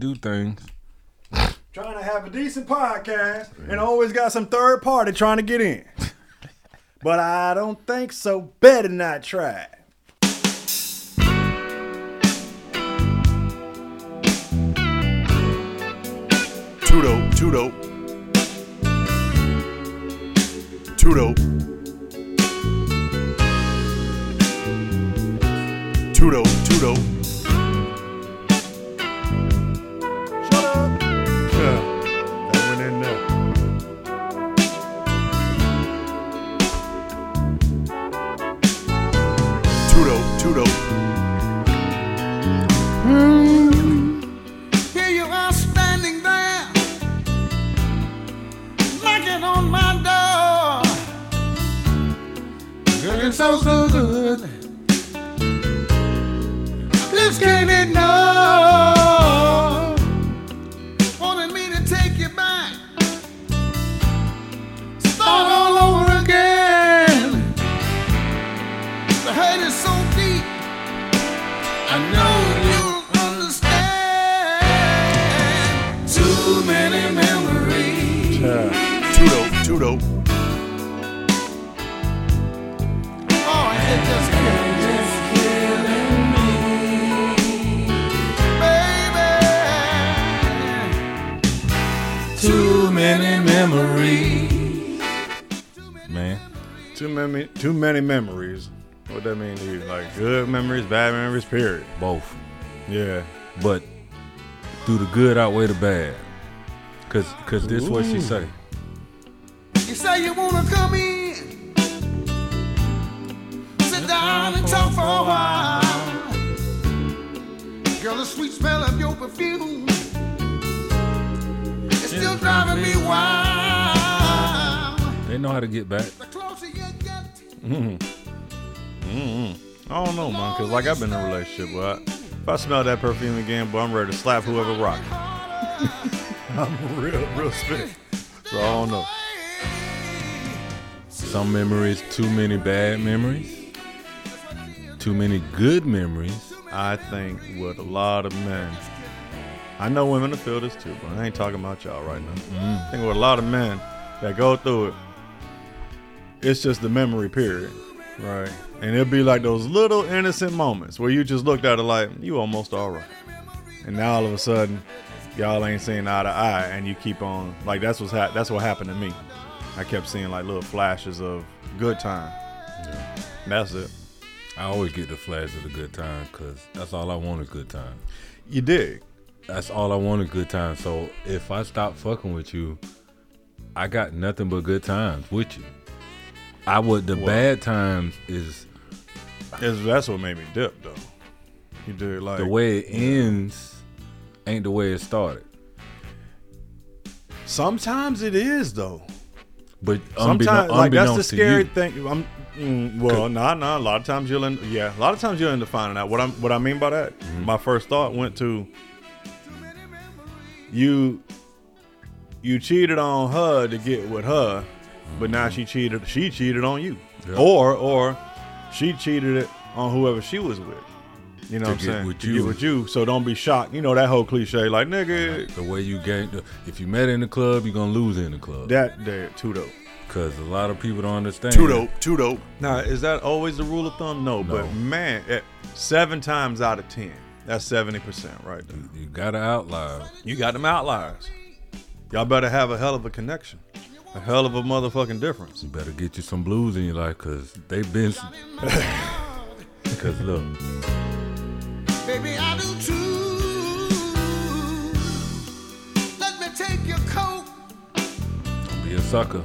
do things. Trying to have a decent podcast and always got some third party trying to get in. but I don't think so. Better not try. Too dope, too dope. Too dope. Too dope, too dope. Many, memories. What that mean to you? Like good memories, bad memories, period. both. Yeah. But do the good outweigh the bad? Cause, cause this what she say. You say you wanna come in, sit down and talk for a while. Girl, the sweet smell of your perfume is still driving me wild. They know how to get back. You get, I don't know, man, because like I've been in a relationship, but I, if I smell that perfume again, boy, I'm ready to slap whoever rock. I'm real, real spit. So I don't know. Some memories, too many bad memories. Too many good memories. I think with a lot of men, I know women will feel this too, but I ain't talking about y'all right now. Mm. I think with a lot of men that go through it, it's just the memory period, right? And it'll be like those little innocent moments where you just looked at it like you almost all right, and now all of a sudden, y'all ain't seeing eye to eye, and you keep on like that's what's hap- that's what happened to me. I kept seeing like little flashes of good time. That's it. I always get the flash of the good time because that's all I want is good time. You dig? That's all I want is good time. So if I stop fucking with you, I got nothing but good times with you. I would the Well- bad times is that's what made me dip though. You dig like the way it ends ain't the way it started. Sometimes it is though. But Sometimes like that's the scary thing. I'm mm, well, nah, nah. A lot of times you'll end, yeah. A lot of times you'll end up finding out what I'm. What I mean by that. Mm-hmm. My first thought went to you. You cheated on her to get with her, but now mm-hmm. she cheated. She cheated on you, Yeah. or or she cheated it on whoever she was with. You know what I'm saying? with you. get with you. So don't be shocked. You know that whole cliche, like nigga. the way you gain. If you met in the club, you're gonna lose in the club. That there too dope. Because a lot of people don't understand. Too dope, too dope. Now, is that always the rule of thumb? No, No. but man, at seven times out of ten, that's seventy percent right there. You gotta outlier. You got them outliers. Y'all better have a hell of a connection, a hell of a motherfucking difference. You better get you some blues in your life because they've been. Because look, baby, I do too. Let me take your coat, don't be a sucker.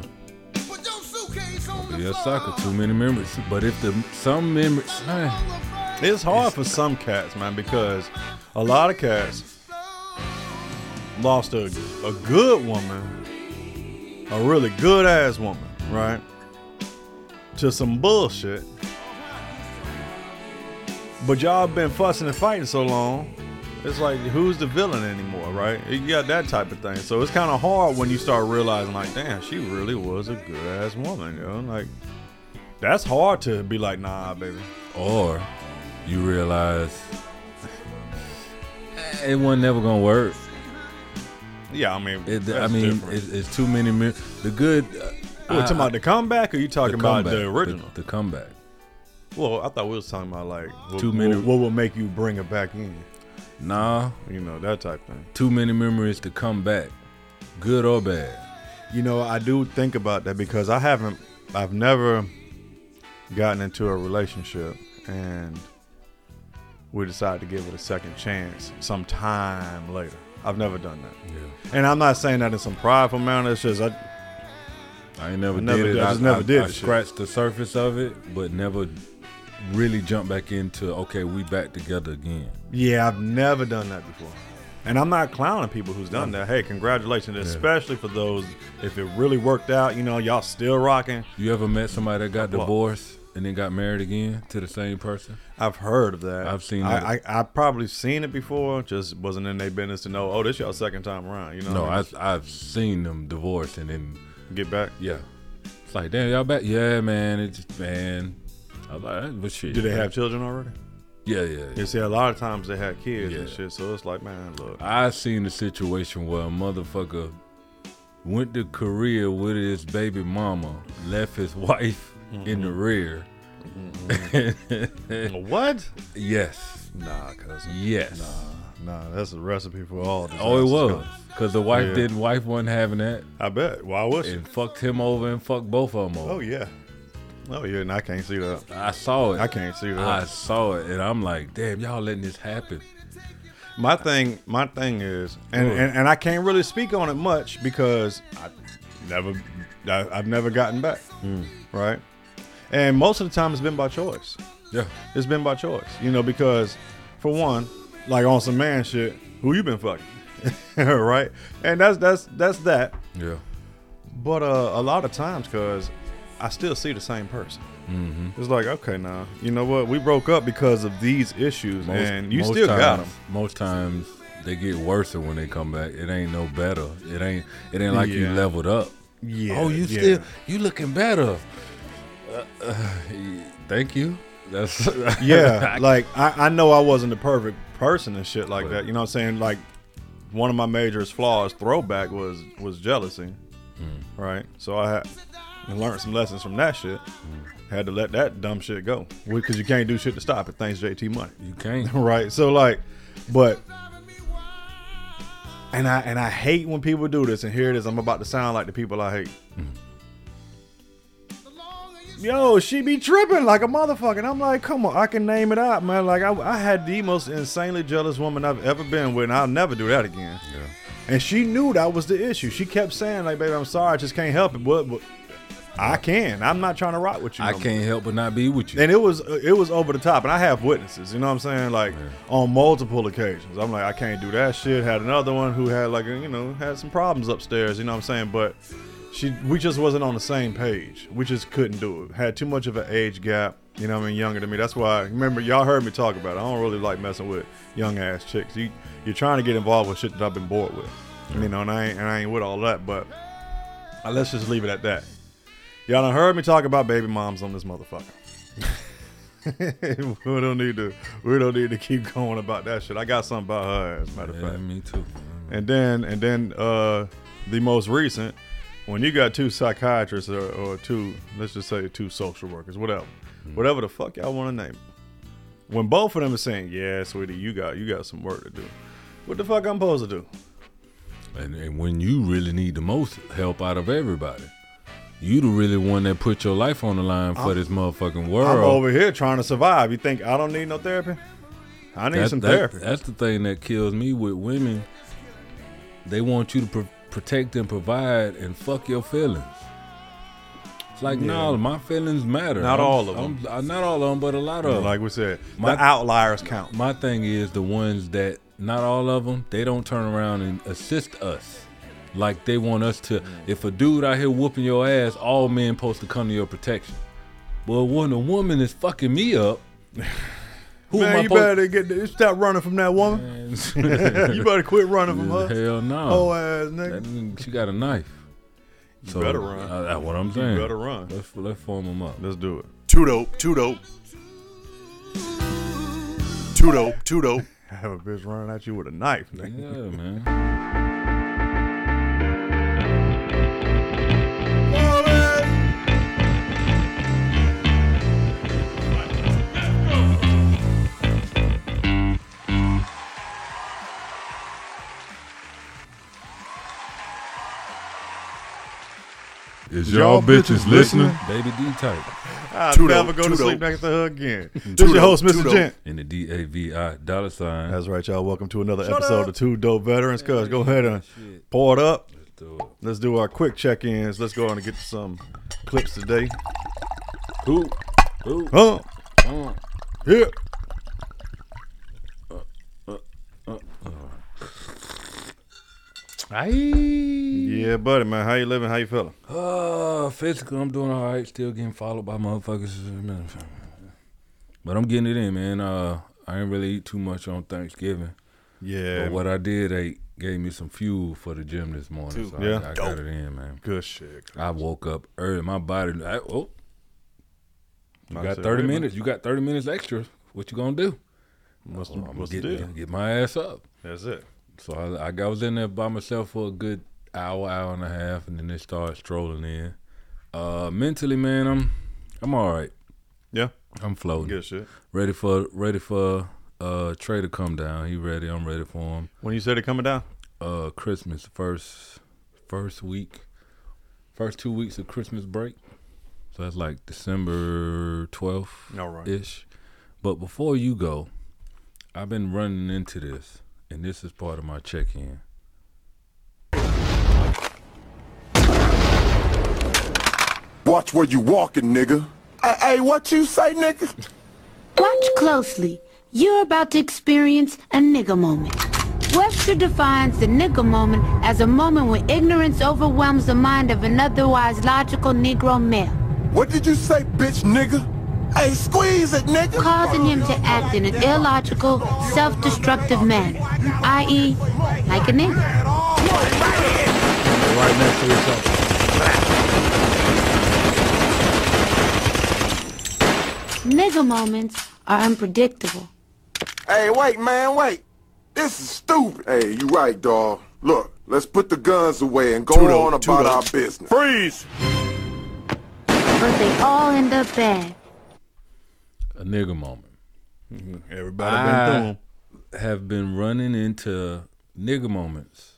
put your suitcase on the Be a sucker. Too many memories. But if the some memories, man, It's hard for some cats, man, because a lot of cats lost a, a good woman, a really good ass woman, right? To some bullshit. But y'all been fussing and fighting so long, it's like who's the villain anymore, right? You got that type of thing. So it's kind of hard when you start realizing, like, damn, she really was a good ass woman, yo. Like, that's hard to be like, nah, baby. or you realize it wasn't never gonna work. Yeah, I mean, It, I mean, different. it's, too many. mi- The good. Uh, What, talking about the comeback, or you talking about comeback, the original? The, comeback. well, I thought we was talking about like what, Too many- What, what will make you bring it back in? Nah, You know that type thing. too many memories to come back, good or bad. You know, I do think about that because I haven't, I've never gotten into a relationship and we decided to give it a second chance sometime later. I've never done that. Yeah. And I'm not saying that in some prideful manner. It's just, I, I ain't never I never did it. I just never did I shit. scratched the surface of it, but never really jumped back into okay, we back together again. yeah, I've never done that before. And I'm not clowning people who's done that. Hey, congratulations, especially for those, if it really worked out, you know, y'all still rocking. You ever met somebody that got divorced and then got married again to the same person? I've heard of that. I've seen I, that. I, I probably seen it before. Just wasn't in their business to know. Oh, this y'all second time around. You know? No, I mean? I've I've seen them divorce and then get back. yeah, it's like damn y'all back. Yeah, man, it just man. I was like, but shit. Do they have children already? Yeah, yeah. yeah. You see, a lot of times they had kids and Yeah. shit. So it's like, man, look. I seen a situation where a motherfucker went to Korea with his baby mama, left his wife in the rear. what? yes, Nah, cousin. yes. Nah, nah. that's a recipe for all. Oh, it was because the wife Yeah. didn't. Wife wasn't having that, I bet. Why was she? and fucked him over and fucked both of them over. Oh yeah. Oh yeah. And I can't see that. I saw it. I can't see that. I saw it, and I'm like, damn, y'all letting this happen. My thing, my thing is, and, and, and I can't really speak on it much because I never, I, I've never gotten back, Hmm. right? And most of the time, it's been by choice. Yeah, It's been by choice, you know, because for one, like on some man shit, who you been fucking, right? And that's that's that's that. yeah. But uh, a lot of times, cause I still see the same person. Mm-hmm. It's like, okay, now you know what? We broke up because of these issues, and you still times, got them. Most times they get worse when they come back. It ain't no better. It ain't. It ain't like you leveled up. Yeah. oh, you yeah. still you looking better. Uh, uh, thank you. That's yeah, like I, I know I wasn't the perfect person and shit like Right. that. You know what I'm saying? Like one of my major flaws, throwback, was was jealousy. Hmm. Right. So I had learned some lessons from that shit. Hmm. Had to let that dumb shit go because you can't do shit to stop it. Thanks JT Money. you can't. right. So like, but. And I and I hate when people do this. And here it is. I'm about to sound like the people I hate. Yo, she be tripping like a motherfucker. And I'm like, come on, I can name it out, man. Like I, I had the most insanely jealous woman I've ever been with, and I'll never do that again. Yeah. And she knew that was the issue. She kept saying, like, baby, I'm sorry, I just can't help it. But, but I can. I'm not trying to rock with you. I no can't help but not be with you. And it was uh, it was over the top, and I have witnesses. You know what I'm saying? Like on multiple occasions, I'm like, I can't do that shit. Had another one who had like you know had some problems upstairs. You know what I'm saying? But she we just wasn't on the same page. We just couldn't do it. Had too much of an age gap. You know what I mean? Younger than me. That's why. Remember, y'all heard me talk about it. I don't really like messing with young ass chicks. You you're trying to get involved with shit that I've been bored with. You know, and I ain't and I ain't with all that. But uh, let's just leave it at that. Y'all done heard me talk about baby moms on this motherfucker. we don't need to. We don't need to keep going about that shit. I got something about her. As a matter of yeah, fact. me too. And then and then uh the most recent, when you got two psychiatrists or, or two, let's just say two social workers, whatever, mm-hmm. whatever the fuck y'all want to name. it. When both of them are saying, "Yeah, sweetie, you got you got some work to do," what the fuck I'm supposed to do? And, and when you really need the most help out of everybody, you the really one that put your life on the line for this motherfucking world. I'm over here trying to survive. You think I don't need no therapy? I need That- some that- therapy. That's the thing that kills me with women. They want you to protect and provide and fuck your feelings. It's like, Yeah. no, my feelings matter. Not I'm- all of I'm- uh, not all of them, but a lot of them. like we said, My- the outliers count. my thing is the ones that not all of them they don't turn around and assist us like they want us to if a dude out here whooping your ass all men supposed to come to your protection well when a woman is fucking me up who Man, you supposed better get the, stop running from that woman. you better quit running from her. hell no Oh ass nigga. That- she got a knife You better run. uh, that's what i'm saying. You better run. let's, let's form them up Let's do it. Too dope, too dope. Too dope, too dope. I Have a bitch running at you with a knife, nigga. yeah man y'all bitches listening? Baby D type. I'll Tudo, never go to Tudo. sleep next to her again. This is your host, Mr. Tudo. Gent. In the D A V I dollar sign. That's right, y'all. Welcome to another episode of Two Dope Veterans. Cuz go ahead and pour it up. Do it. Let's do our quick check-ins. Let's go on and get to some clips today. Who? Who? Huh? Uh, Yeah. Aye. Yeah, buddy, man. How you living? How you feeling? Uh, physically, I'm doing all right. Still getting followed by motherfuckers. But I'm getting it in, man. Uh, I ain't really eat too much on Thanksgiving. Yeah. But what I did ate gave me some fuel for the gym this morning. So Yeah. I, I got it in, man. Good shit. I woke up early. My body, I, oh, you got 30 wait a minutes. You got 30 minutes extra. What you gonna do? What's the, I'm gonna get, deal? get my ass up. That's it. So I, I was in there by myself for a good hour, hour and a half, and then they started strolling in. Uh, mentally, man, I'm I'm all right. Yeah. I'm floating. Good shit. Ready for ready for uh Trey to come down. He ready. I'm ready for him. When you said it coming down? Uh, Christmas first first week, first two weeks of Christmas break. So that's like December twelfth All right. ish. But before you go, I've been running into this, and this is part of my check-in. Watch where you walking, nigga. Hey, hey, what you say, nigga? Watch closely. You're about to experience a nigga moment. Webster defines the nigga moment as a moment when ignorance overwhelms the mind of an otherwise logical Negro male, What did you say, bitch, nigga? Hey, squeeze it, nigga. causing him to act in an illogical, self-destructive manner, i.e., like a nigga. Right next to each other. Nigga moments are unpredictable. Hey, wait, man, wait. This is stupid. Hey, you right, dawg. Look, let's put the guns away and go Tudo, on about Tudo. our business. Freeze! But they all end up bad. A nigga moment. Everybody I- been. Have been running into nigga moments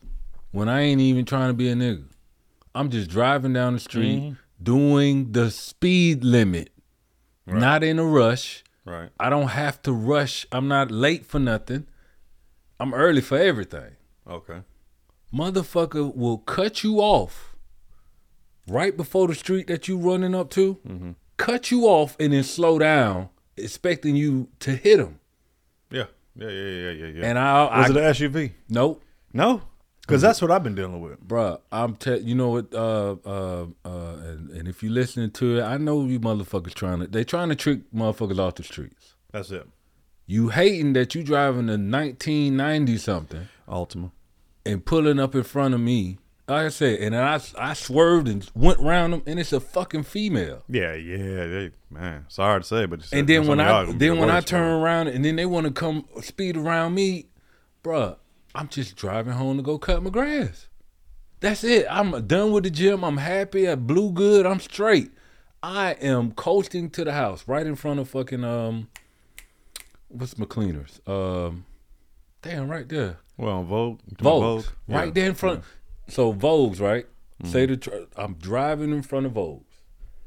when I ain't even trying to be a nigga. I'm just driving down the street Mm-hmm. doing the speed limit, not in a rush. Right. I don't have to rush. I'm not late for nothing. I'm early for everything. Okay. Motherfucker will cut you off right before the street that you running up to, Mm-hmm. cut you off and then slow down, expecting you to hit him. Yeah. Yeah, yeah, yeah, yeah, yeah. And I, I Was it an SUV? nope, No. Because that's what I've been dealing with. bruh. I'm te- you know what? Uh, uh, uh, and, and if you listening to it, I know you motherfuckers trying to. They trying to trick motherfuckers off the streets. That's it. You hating that you driving a 1990 something Altima. and pulling up in front of me. Like I said, and then I I swerved and went round them, and it's a fucking female. Yeah, yeah, they, man. Sorry to say, but it's- And then when I then the when I turn around and then they want to come speed around me, bruh, I'm just driving home to go cut my grass. That's it. I'm done with the gym. I'm happy. I blew good. I'm straight. I am coasting to the house right in front of fucking um, what's my cleaners? Um, damn, right there. Well, Vogue. talking Vogue? right Yeah. there in front. So Vogue's right. Say mm. the tr- I'm driving in front of Vogue's.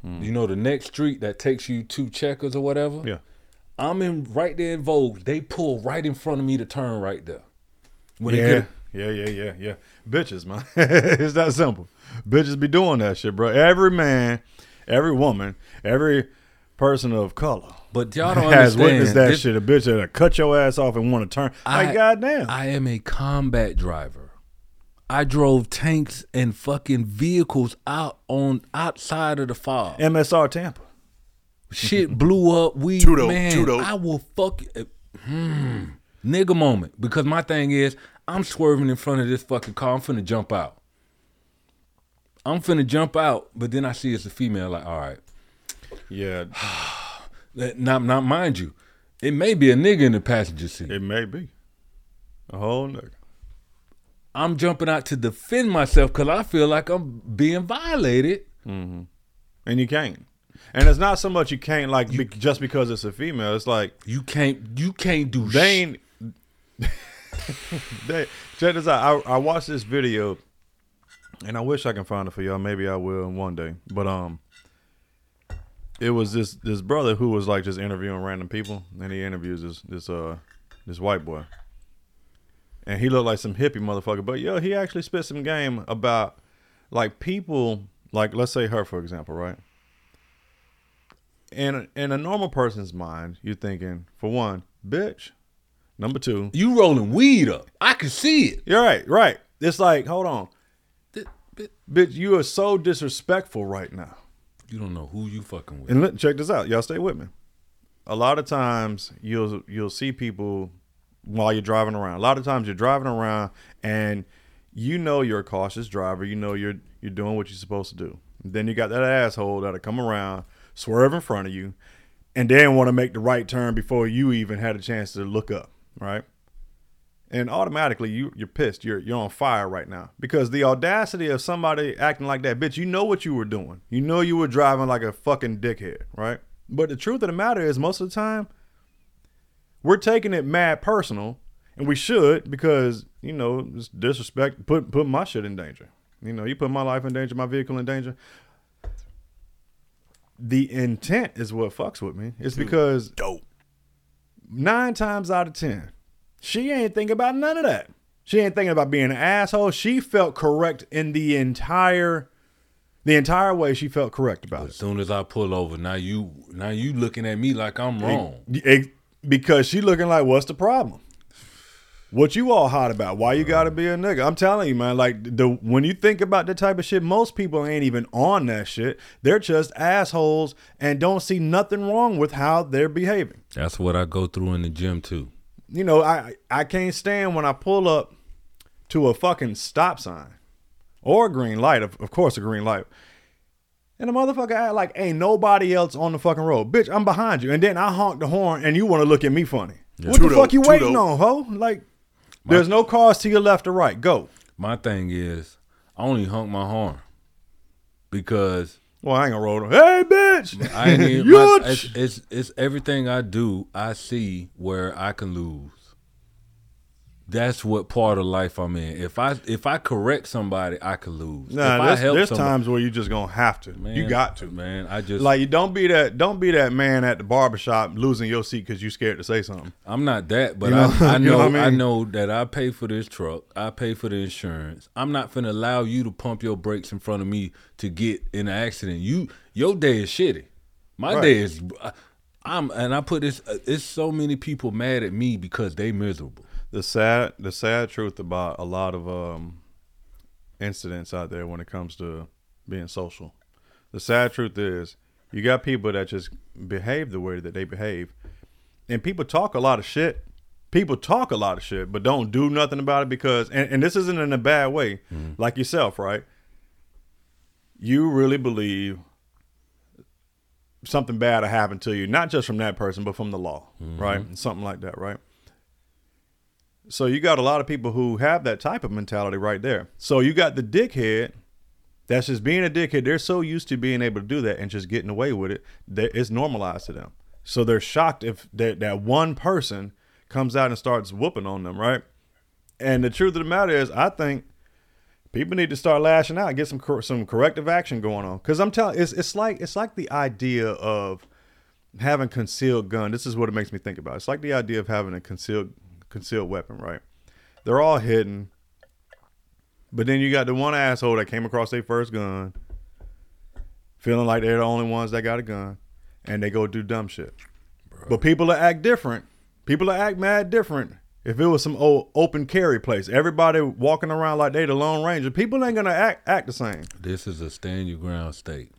Mm. You know the next street that takes you to Checkers or whatever. Yeah. I'm in right there in Vogue. They pull right in front of me to turn right there. When they Yeah. get Yeah, yeah, yeah, yeah. Bitches, man. it's that simple. Bitches be doing that shit, bro. Every man, every woman, every person of color but y'all don't has understand. witnessed that This- shit. A bitch that'll cut your ass off and want to turn. I- like, goddamn. I am a combat driver. I drove tanks and fucking vehicles out on outside of the FOB. MSR Tampa. shit blew up. We Tudo, man, Tudo. I will fuck. Hmm. Nigga moment. Because my thing is, I'm swerving in front of this fucking car. I'm finna jump out. I'm finna jump out, but then I see it's a female. Like, all right, Yeah, That- not not mind you, it may be a nigga in the passenger seat. it may be. A whole nigga. I'm jumping out to defend myself because I feel like I'm being violated. And you can't. And it's not so much you can't like be, just because it's a female. It's like You can't. You can't do. they shit. ain't. they check this out. I, I watched this video and I wish I can find it for y'all. Maybe I will one day. But um, it was this this brother who was like just interviewing random people, and he interviews this this uh this white boy, and he looked like some hippie motherfucker. But yo, he actually spit some game about like people, like let's say her for example, right? In in a normal person's mind, you're thinking, for one, bitch. Number two, You rolling weed up. I can see it. you're right, right. It's like, hold on, Th- bit- bitch, you are so disrespectful right now. You don't know who you fucking with. And let, check this out, y'all. Stay with me. A lot of times you'll you'll see people while you're driving around. A lot of times you're driving around and you know you're a cautious driver. You know you're you're doing what you're supposed to do. then you got that asshole that'll come around, swerve in front of you, and then want to make the right turn before you even had a chance to look up, right? And automatically you you're pissed. You're you're on fire right now because the audacity of somebody acting like that, bitch. You know what you were doing. You know you were driving like a fucking dickhead, right? But the truth of the matter is, most of the time, we're taking it mad personal, and we should because you know it's disrespect, put put my shit in danger. You know, you put my life in danger, my vehicle in danger. The intent is what fucks with me. It's because Dope. nine times out of ten, she ain't thinking about none of that. She ain't thinking about being an asshole. She felt correct in the entire the entire way she felt correct about As it. As soon as I pull over, now you now you looking at me like I'm wrong. It- because she looking like, what's the problem? What you all hot about? Why you gotta be a nigga? I'm telling you, man. Like the when you think about that type of shit, most people ain't even on that shit. They're just assholes and don't see nothing wrong with how they're behaving. That's what I go through in the gym too. you know, I I can't stand when I pull up to a fucking stop sign or a green light, of, of course, a green light. And the motherfucker act like ain't nobody else on the fucking road. Bitch, I'm behind you. And then I honk the horn and you want to look at me funny. What the fuck you waiting on, ho? Like, there's no cars to your left or right. Go. My thing is, I only honk my horn because Well, I ain't gonna roll. Hey, bitch. I ain't even, my, it's, it's it's everything I do. I see where I can lose. That's what part of life I'm in. If I if I correct somebody, I could lose. Nah, if I there's, help there's somebody- times where you just gonna have to. man, you got to. man. I just Like you don't be that don't be that man at the barbershop losing your seat because you scared to say something. I'm not that, but You know- I, I you know know, what I I, know that I pay for this truck. I pay for the insurance. I'm not finna allow you to pump your brakes in front of me to get in an accident. You your day is shitty. My Right. day is. I'm and I put this. Uh, it's so many people mad at me because they miserable. The sad the sad truth about a lot of um incidents out there when it comes to being social. The sad truth is you got people that just behave the way that they behave. And people talk a lot of shit. People talk a lot of shit, but don't do nothing about it because and, and this isn't in a bad way, like yourself, right? You really believe something bad will happen to you, not just from that person, but from the law, right? Something like that, right? So you got a lot of people who have that type of mentality right there. So you got the dickhead that's just being a dickhead. They're so used to being able to do that and just getting away with it that it's normalized to them. So they're shocked if that that one person comes out and starts whooping on them, right? And the truth of the matter is, I think people need to start lashing out, get some some corrective action going on. Because I'm telling, it's it's like it's like the idea of having concealed gun. This is what it makes me think about. It's like the idea of having a concealed concealed weapon, right? They're all hidden, but then you got the one asshole that came across their first gun, feeling like they're the only ones that got a gun, and they go do dumb shit. But people that act different, people that act mad different. If it was some old open carry place, everybody walking around like they the Lone Ranger, people ain't gonna act act the same. This is a stand your ground state.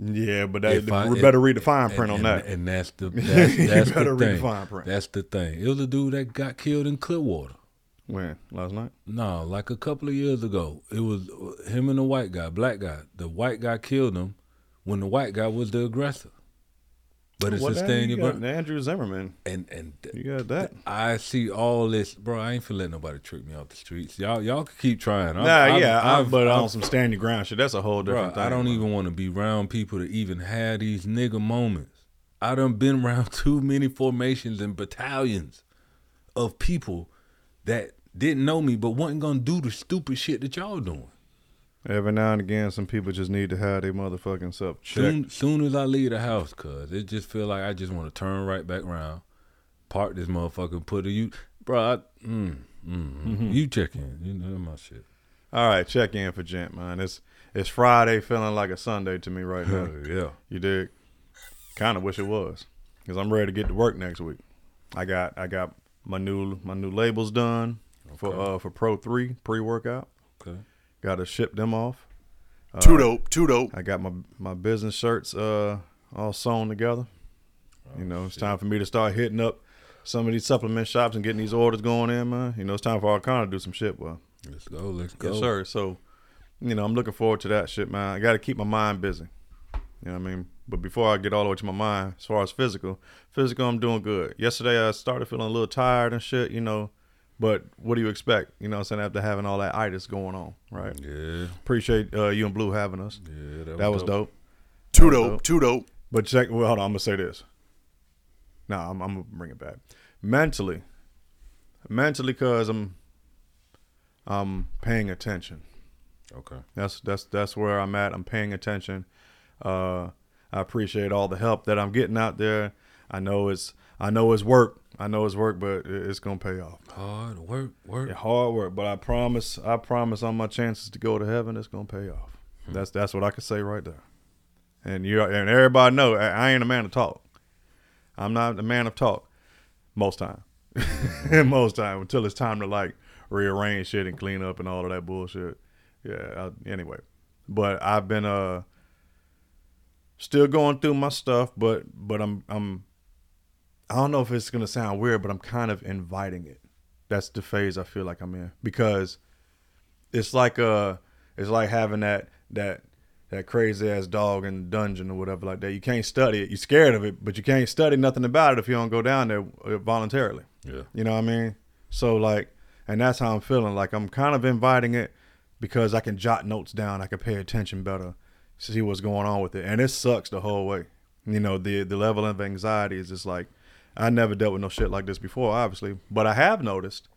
Yeah, but that, If I- we better read the fine print and, on and- that. And that's the that's, that's the the thing. print. That's the thing. It was a dude that got killed in Clearwater. when last night? No, like a couple of years ago. It was uh, him and the white guy, black guy. The white guy killed him when the white guy was the aggressor. But it's a the you got? Andrew Zimmerman. And and You got that? I see all this, bro. I ain't finna let nobody trick me off the streets. Y'all, y'all can keep trying. I've- Nah, I've- yeah, I- I've- but on some stand your ground shit, that's a whole Bro, different thing. I don't bro. even want to be around people to even have these nigga moments. I done been around too many formations and battalions of people that didn't know me but wasn't gonna do the stupid shit that y'all doing. Every now and again, some people just need to have their motherfucking self checked. Soon, soon as I leave the house, cuz it just feel like I just want to turn right back around, park this motherfucker, put a you, bro. I, mm, mm, Mm-hmm. You check in, you know my shit. All right, check in for Gent, man. It's it's Friday, feeling like a Sunday to me right now. yeah, You dig? Kind of wish it was, cause I'm ready to get to work next week. I got I got my new my new labels done for uh for Pro Three pre workout. okay. Got to ship them off. Too dope, too dope. I got my my business shirts uh all sewn together. you know, it's time for me to start hitting up some of these supplement shops and getting these orders going in, man. You know, it's time for our kind to do some shit, well. Let's go, let's go. Yes, sir. So, you know, I'm looking forward to that shit, man. I got to keep my mind busy. You know what I mean? But before I get all the way to my mind, as far as physical, physical, I'm doing good. Yesterday, I started feeling a little tired and shit, you know. But what do you expect? You know what I'm saying? After having all that itis going on, right? Yeah, Appreciate uh, you and Blue having us. yeah, that was, That was dope. Too That was dope, too dope. But check. Well, hold on. I'm gonna say this. Nah, I'm, I'm gonna bring it back. Mentally, mentally, cause I'm, I'm paying attention. Okay, That's that's that's where I'm at. I'm paying attention. Uh, I appreciate all the help that I'm getting out there. I know it's I know it's work. I know it's work, but it's gonna pay off. hard work, work. Yeah, hard work, but I promise, I promise on my chances to go to heaven, it's gonna pay off. That's that's what I can say right there. And you and everybody know I, I ain't a man of talk. I'm not a man of talk most time. most time until it's time to like rearrange shit and clean up and all of that bullshit. Yeah. I, anyway, but I've been uh still going through my stuff, but but I'm I'm I don't know if it's gonna sound weird, but I'm kind of inviting it that's the phase I feel like I'm in because it's like uh it's like having that that that crazy ass dog in the dungeon or whatever like that. You can't study it. You're scared of it, but you can't study nothing about it if you don't go down there uh, voluntarily. Yeah, You know what I mean? So like, and that's how I'm feeling. Like I'm kind of inviting it because I can jot notes down. I can pay attention better, see what's going on with it, and it sucks the whole way. You know, the the level of anxiety is just like I never dealt with no shit like this before, obviously, but I have noticed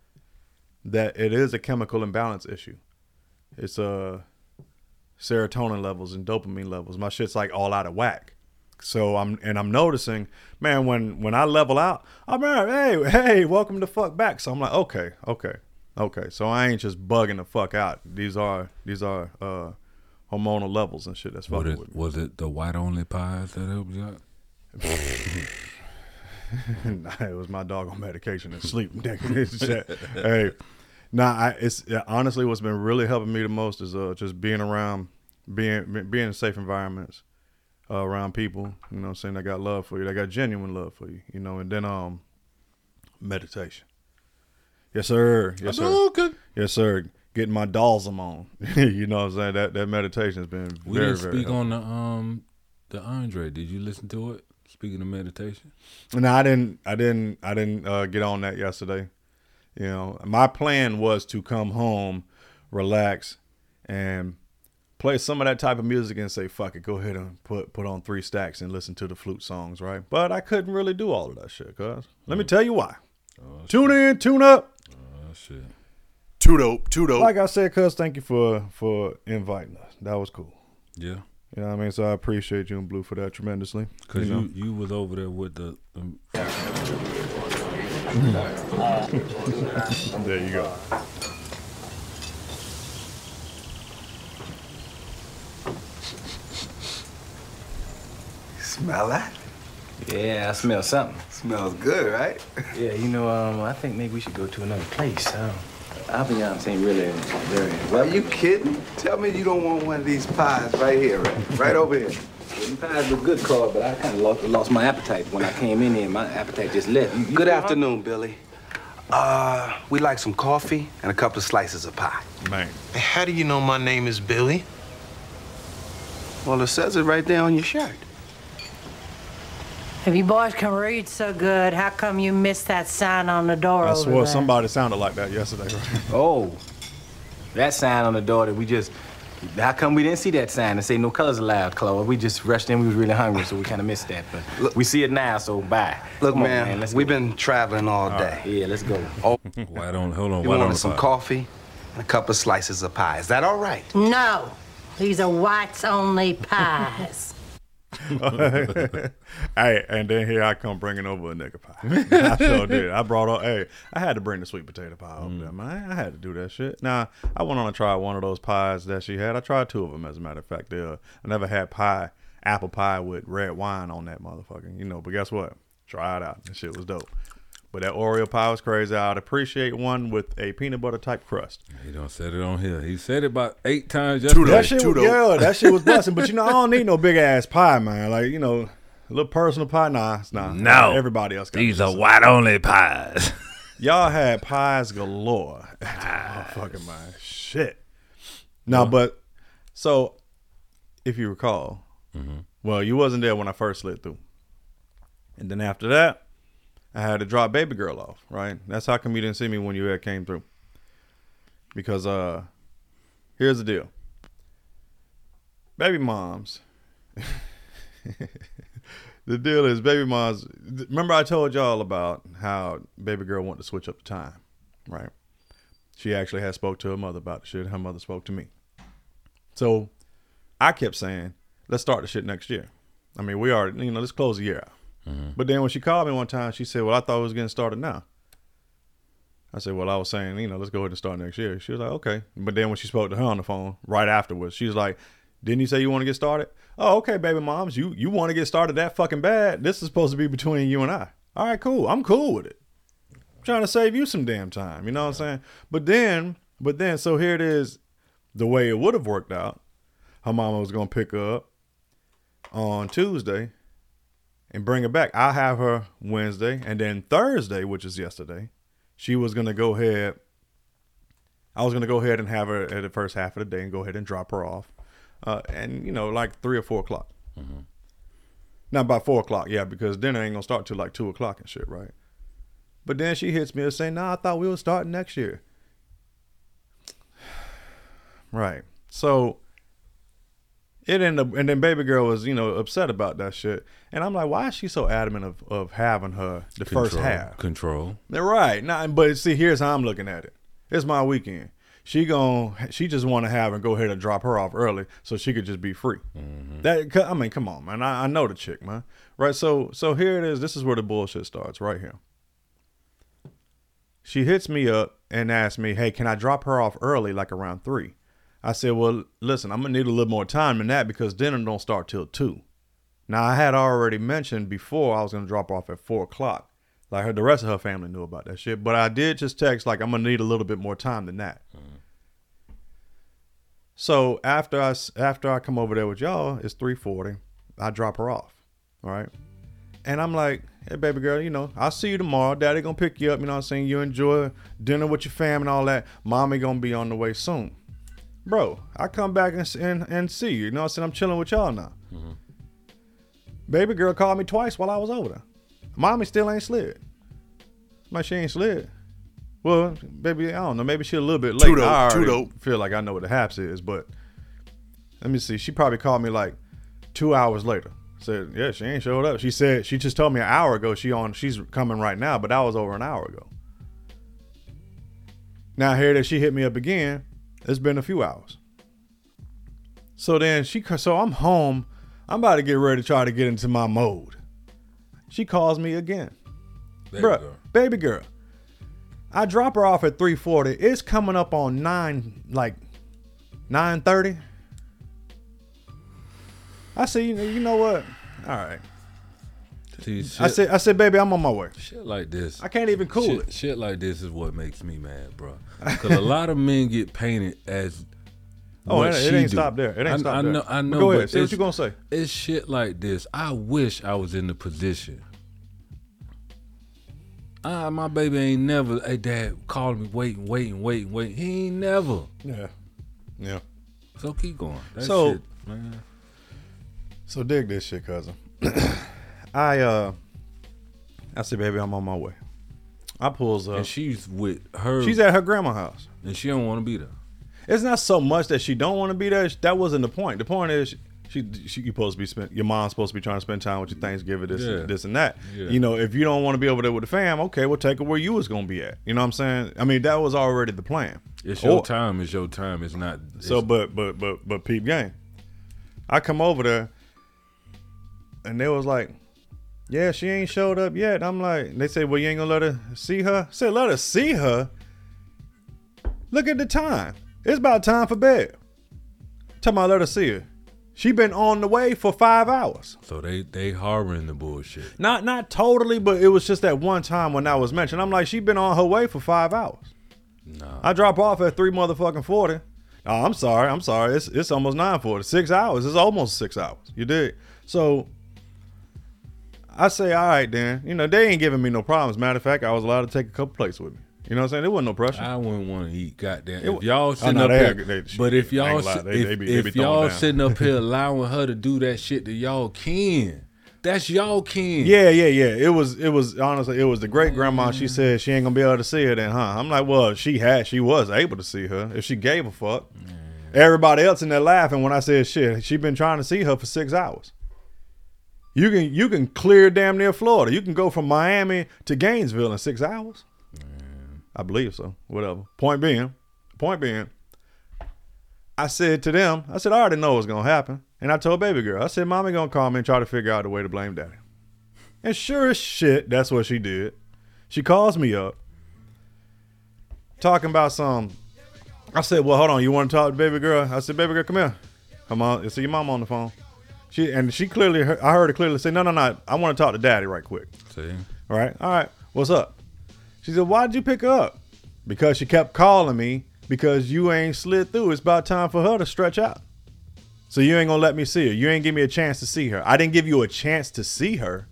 that it is a chemical imbalance issue. It's uh serotonin levels and dopamine levels. My shit's like all out of whack. So I'm and I'm noticing, man, when when I level out, I'm like, hey, hey, welcome to fuck back. So I'm like, okay, okay, okay. So I ain't just bugging the fuck out. These are these are uh hormonal levels and shit that's was fucking it with me. was it the white only pies that helped you out? It was my dog on medication and sleep. nigga. hey, nah, I, it's honestly what's been really helping me the most is uh just being around, being being in safe environments, uh, around people. You know, what I'm saying they got love for you. They got genuine love for you. You know, and then um, meditation. Yes, sir. Yes, sir. Okay. Yes, sir. Getting my dalsum on. you know what I'm saying? That that meditation has been We very, didn't speak on the um the Andre. Did you listen to it? Speaking of meditation, No, I didn't. I didn't. I didn't uh, get on that yesterday. You know, my plan was to come home, relax, and play some of that type of music and say, "Fuck it, go ahead and put put on three stacks and listen to the flute songs." Right? But I couldn't really do all of that shit, cuz. Let me tell you why. tune in, tune up. oh shit. Too dope, too dope. Like I said, cuz, thank you for for inviting us. That was cool. Yeah, You know what I mean? So I appreciate you and Blue for that tremendously. cause You know? you you was over there with the. Um, There you go. Smell that? Yeah, I smell something. Smells good, right? Yeah, you know, um, I think maybe we should go to another place. Um, Aviance ain't really very Are you kidding? Tell me you don't want one of these pies right here, right, right over here. Them pies look good, Claude, but I kind of lost, lost my appetite when I came in here. My appetite just left. You- you Good feel afternoon, Billy. Uh, we like some coffee and a couple of slices of pie. Man. How do you know my name is Billy? Well, it says it right there on your shirt. If you boys can read so good, how come you missed that sign on the door I over swore there? somebody sounded like that yesterday. Oh, that sign on the door that we just. How come we didn't see that sign and say no colors allowed, Claude? We just rushed in. We was really hungry, so we kind of missed that. But Look- we see it now, so bye. Look, Come on, man, let's we've go. been traveling all day. Yeah, let's go. Oh, why don't hold on? you Why wanted some pie? coffee and a couple of slices of pie. Is that all right? No, these are whites only pies. hey, and then here I come bringing over a nigga pie. I sure did. I brought up. Hey, I had to bring the sweet potato pie over there, man. I had to do that shit. Now I went on to try one of those pies that she had. I tried two of them, as a matter of fact. They, uh, I never had pie, apple pie with red wine on that motherfucker. You know, but guess what? Try it out. That shit was dope. But that Oreo pie was crazy. I'd appreciate one with a peanut butter type crust. He don't said it on here. He said it about eight times yesterday. That yesterday. shit, was, yeah, that shit was busting. But you know, I don't need no big ass pie, man. Like you know, a little personal pie. Nah, it's not. No. everybody else. Got These are white only pies. Y'all had pies galore. Fucking man, shit. No, but so if you recall, mm-hmm. well, you wasn't there when I first slid through, and then after that, I had to drop baby girl off. Right? That's how come you didn't see me when you came through. Because uh, here's the deal. Baby moms. the deal is baby moms. Remember I told y'all about how baby girl wanted to switch up the time, right? She actually had spoke to her mother about the shit. Her mother spoke to me. So I kept saying, let's start the shit next year. I mean, we already, you know, let's close the year out. Mm-hmm. But then when she called me one time, she said, well, I thought it was getting started now. I said, well, I was saying, you know, let's go ahead and start next year. She was like, okay. But then when she spoke to her on the phone right afterwards, she was like, didn't you say you want to get started? Oh, okay, baby moms, you you want to get started that fucking bad? This is supposed to be between you and I. All right, cool. I'm cool with it. I'm trying to save you some damn time. You know what I'm saying? But then, but then, so here it is. The way it would have worked out, her mama was gonna pick up on Tuesday and bring her back. I'll have her Wednesday, and then Thursday, which is yesterday, she was gonna go ahead. I was gonna go ahead and have her at the first half of the day and go ahead and drop her off, uh, and you know, like three or four o'clock. Not by four o'clock, yeah, because dinner ain't gonna start till like two o'clock and shit, right? But then she hits me and say, "Nah, I thought we were starting next year." Right. So it ended up, and then baby girl was, you know, upset about that shit. And I'm like, why is she so adamant of, of having her the first Control. half? Control. They're right. Now, but see, here's how I'm looking at it. It's my weekend. She gon' she just want to have and go ahead and drop her off early so she could just be free. Mm-hmm. That I mean, come on, man. I, I know the chick, man. Right. So so here it is. This is where the bullshit starts. Right here. She hits me up and asks me, "Hey, can I drop her off early, like around three? I said, "Well, listen, I'm gonna need a little more time than that because dinner don't start till two. Now, I had already mentioned before I was gonna drop off at four o'clock. Like her, the rest of her family knew about that shit. But I did just text like I'm gonna need a little bit more time than that. Mm-hmm. So after I after I come over there with y'all, it's three forty. I drop her off. All right. And I'm like, hey, baby girl, you know, I'll see you tomorrow. Daddy gonna pick you up. You know what I'm saying? You enjoy dinner with your fam and all that. Mommy gonna be on the way soon. Bro, I come back and, and, and see you. You know what I'm saying? I'm chilling with y'all now. Mm-hmm. Baby girl called me twice while I was over there. Mommy still ain't slid. My she ain't slid. Well, baby, I don't know. Maybe she a little bit late. Too dope, I too dope. feel like I know what the haps is, but let me see. She probably called me like two hours later. Said, yeah, she ain't showed up. She said she just told me an hour ago she on she's coming right now, but that was over an hour ago. Now here that she hit me up again, it's been a few hours. So then she so I'm home. I'm about to get ready to try to get into my mode. She calls me again. Baby Bruh, girl. baby girl. I drop her off at 340. It's coming up on 9 like 930. I say, you know, you know what? All right. See, shit, I said I said, baby, I'm on my way. shit like this. I can't even cool shit, it. shit like this is what makes me mad, bro. Because a lot of men get painted as. Oh, it- it ain't do. stopped there. It ain't I, stopped I there. know. I But know. go ahead. but Say what you gonna say. It's shit like this. I wish I was in the position. Ah, my baby ain't never. Hey, dad, calling me, waiting, waiting, waiting, waiting. He ain't never. Yeah. Yeah. So keep going. That So- shit, man. So dig this shit, cousin. I uh I said, baby, I'm on my way. I pulls up. And she's with her. She's at her grandma's house. and she don't want to be there. It's not so much that she don't want to be there. That wasn't the point. The point is She, she you supposed to be spend your mom's supposed to be trying to spend time with your Thanksgiving, this Yeah. this and that. Yeah. You know, if you don't want to be over there with the fam, okay, well take her where you was gonna be at. You know what I'm saying? I mean, that was already the plan. It's your Or- time. It's your time. It's not. So, but but but but peep game. I come over there, and they was like, "Yeah, she ain't showed up yet." I'm like, they say, "Well, you ain't gonna let her see her." I said, "Let her see her." Look at the time. It's about time for bed. Tell my let her see her. She been on the way for five hours. so they they harboring the bullshit. Not not totally, but it was just that one time when that was mentioned. I'm like, she been on her way for five hours. Nah. I drop off at three motherfucking forty. Oh, I'm sorry. I'm sorry. It's it's almost nine forty. Six hours. It's almost six hours. You did. So I say, all right, then. You know, they ain't giving me no problems. Matter of fact, I was allowed to take a couple plates with me. You know what I'm saying? There wasn't no pressure. I wouldn't want to eat goddamn. It If y'all Oh, sitting no, up they here, they- but if y'all lie, they- if, be- if y'all down. sitting up here allowing her to do that shit that y'all can, that's y'all can. Yeah, yeah, yeah. It was, it was honestly, it was the great grandma. She mm. said she ain't gonna be able to see her then, huh? I'm like, well, she had, she was able to see her if she gave a fuck. Everybody else in there laughing when I said shit. She been trying to see her for six hours. You can, you can clear damn near Florida. You can go from Miami to Gainesville in six hours. I believe so. Whatever. Point being, point being, I said to them, I said, I already know what's gonna happen. And I told baby girl, I said, Mommy gonna call me and try to figure out a way to blame daddy. And sure as shit, that's what she did. She calls me up, talking about some. I said, Well, hold on, you wanna talk to baby girl? I said, Baby girl, come here. Come on, see your mom on the phone. She and she clearly heard, I heard her clearly say, No, no, no, I wanna talk to daddy right quick. See, All right. All right. What's up? She said, Why'd you pick her up? Because she kept calling me because you ain't slid through. It's about time for her to stretch out. So you ain't gonna let me see her. You ain't give me a chance to see her. I didn't give you a chance to see her.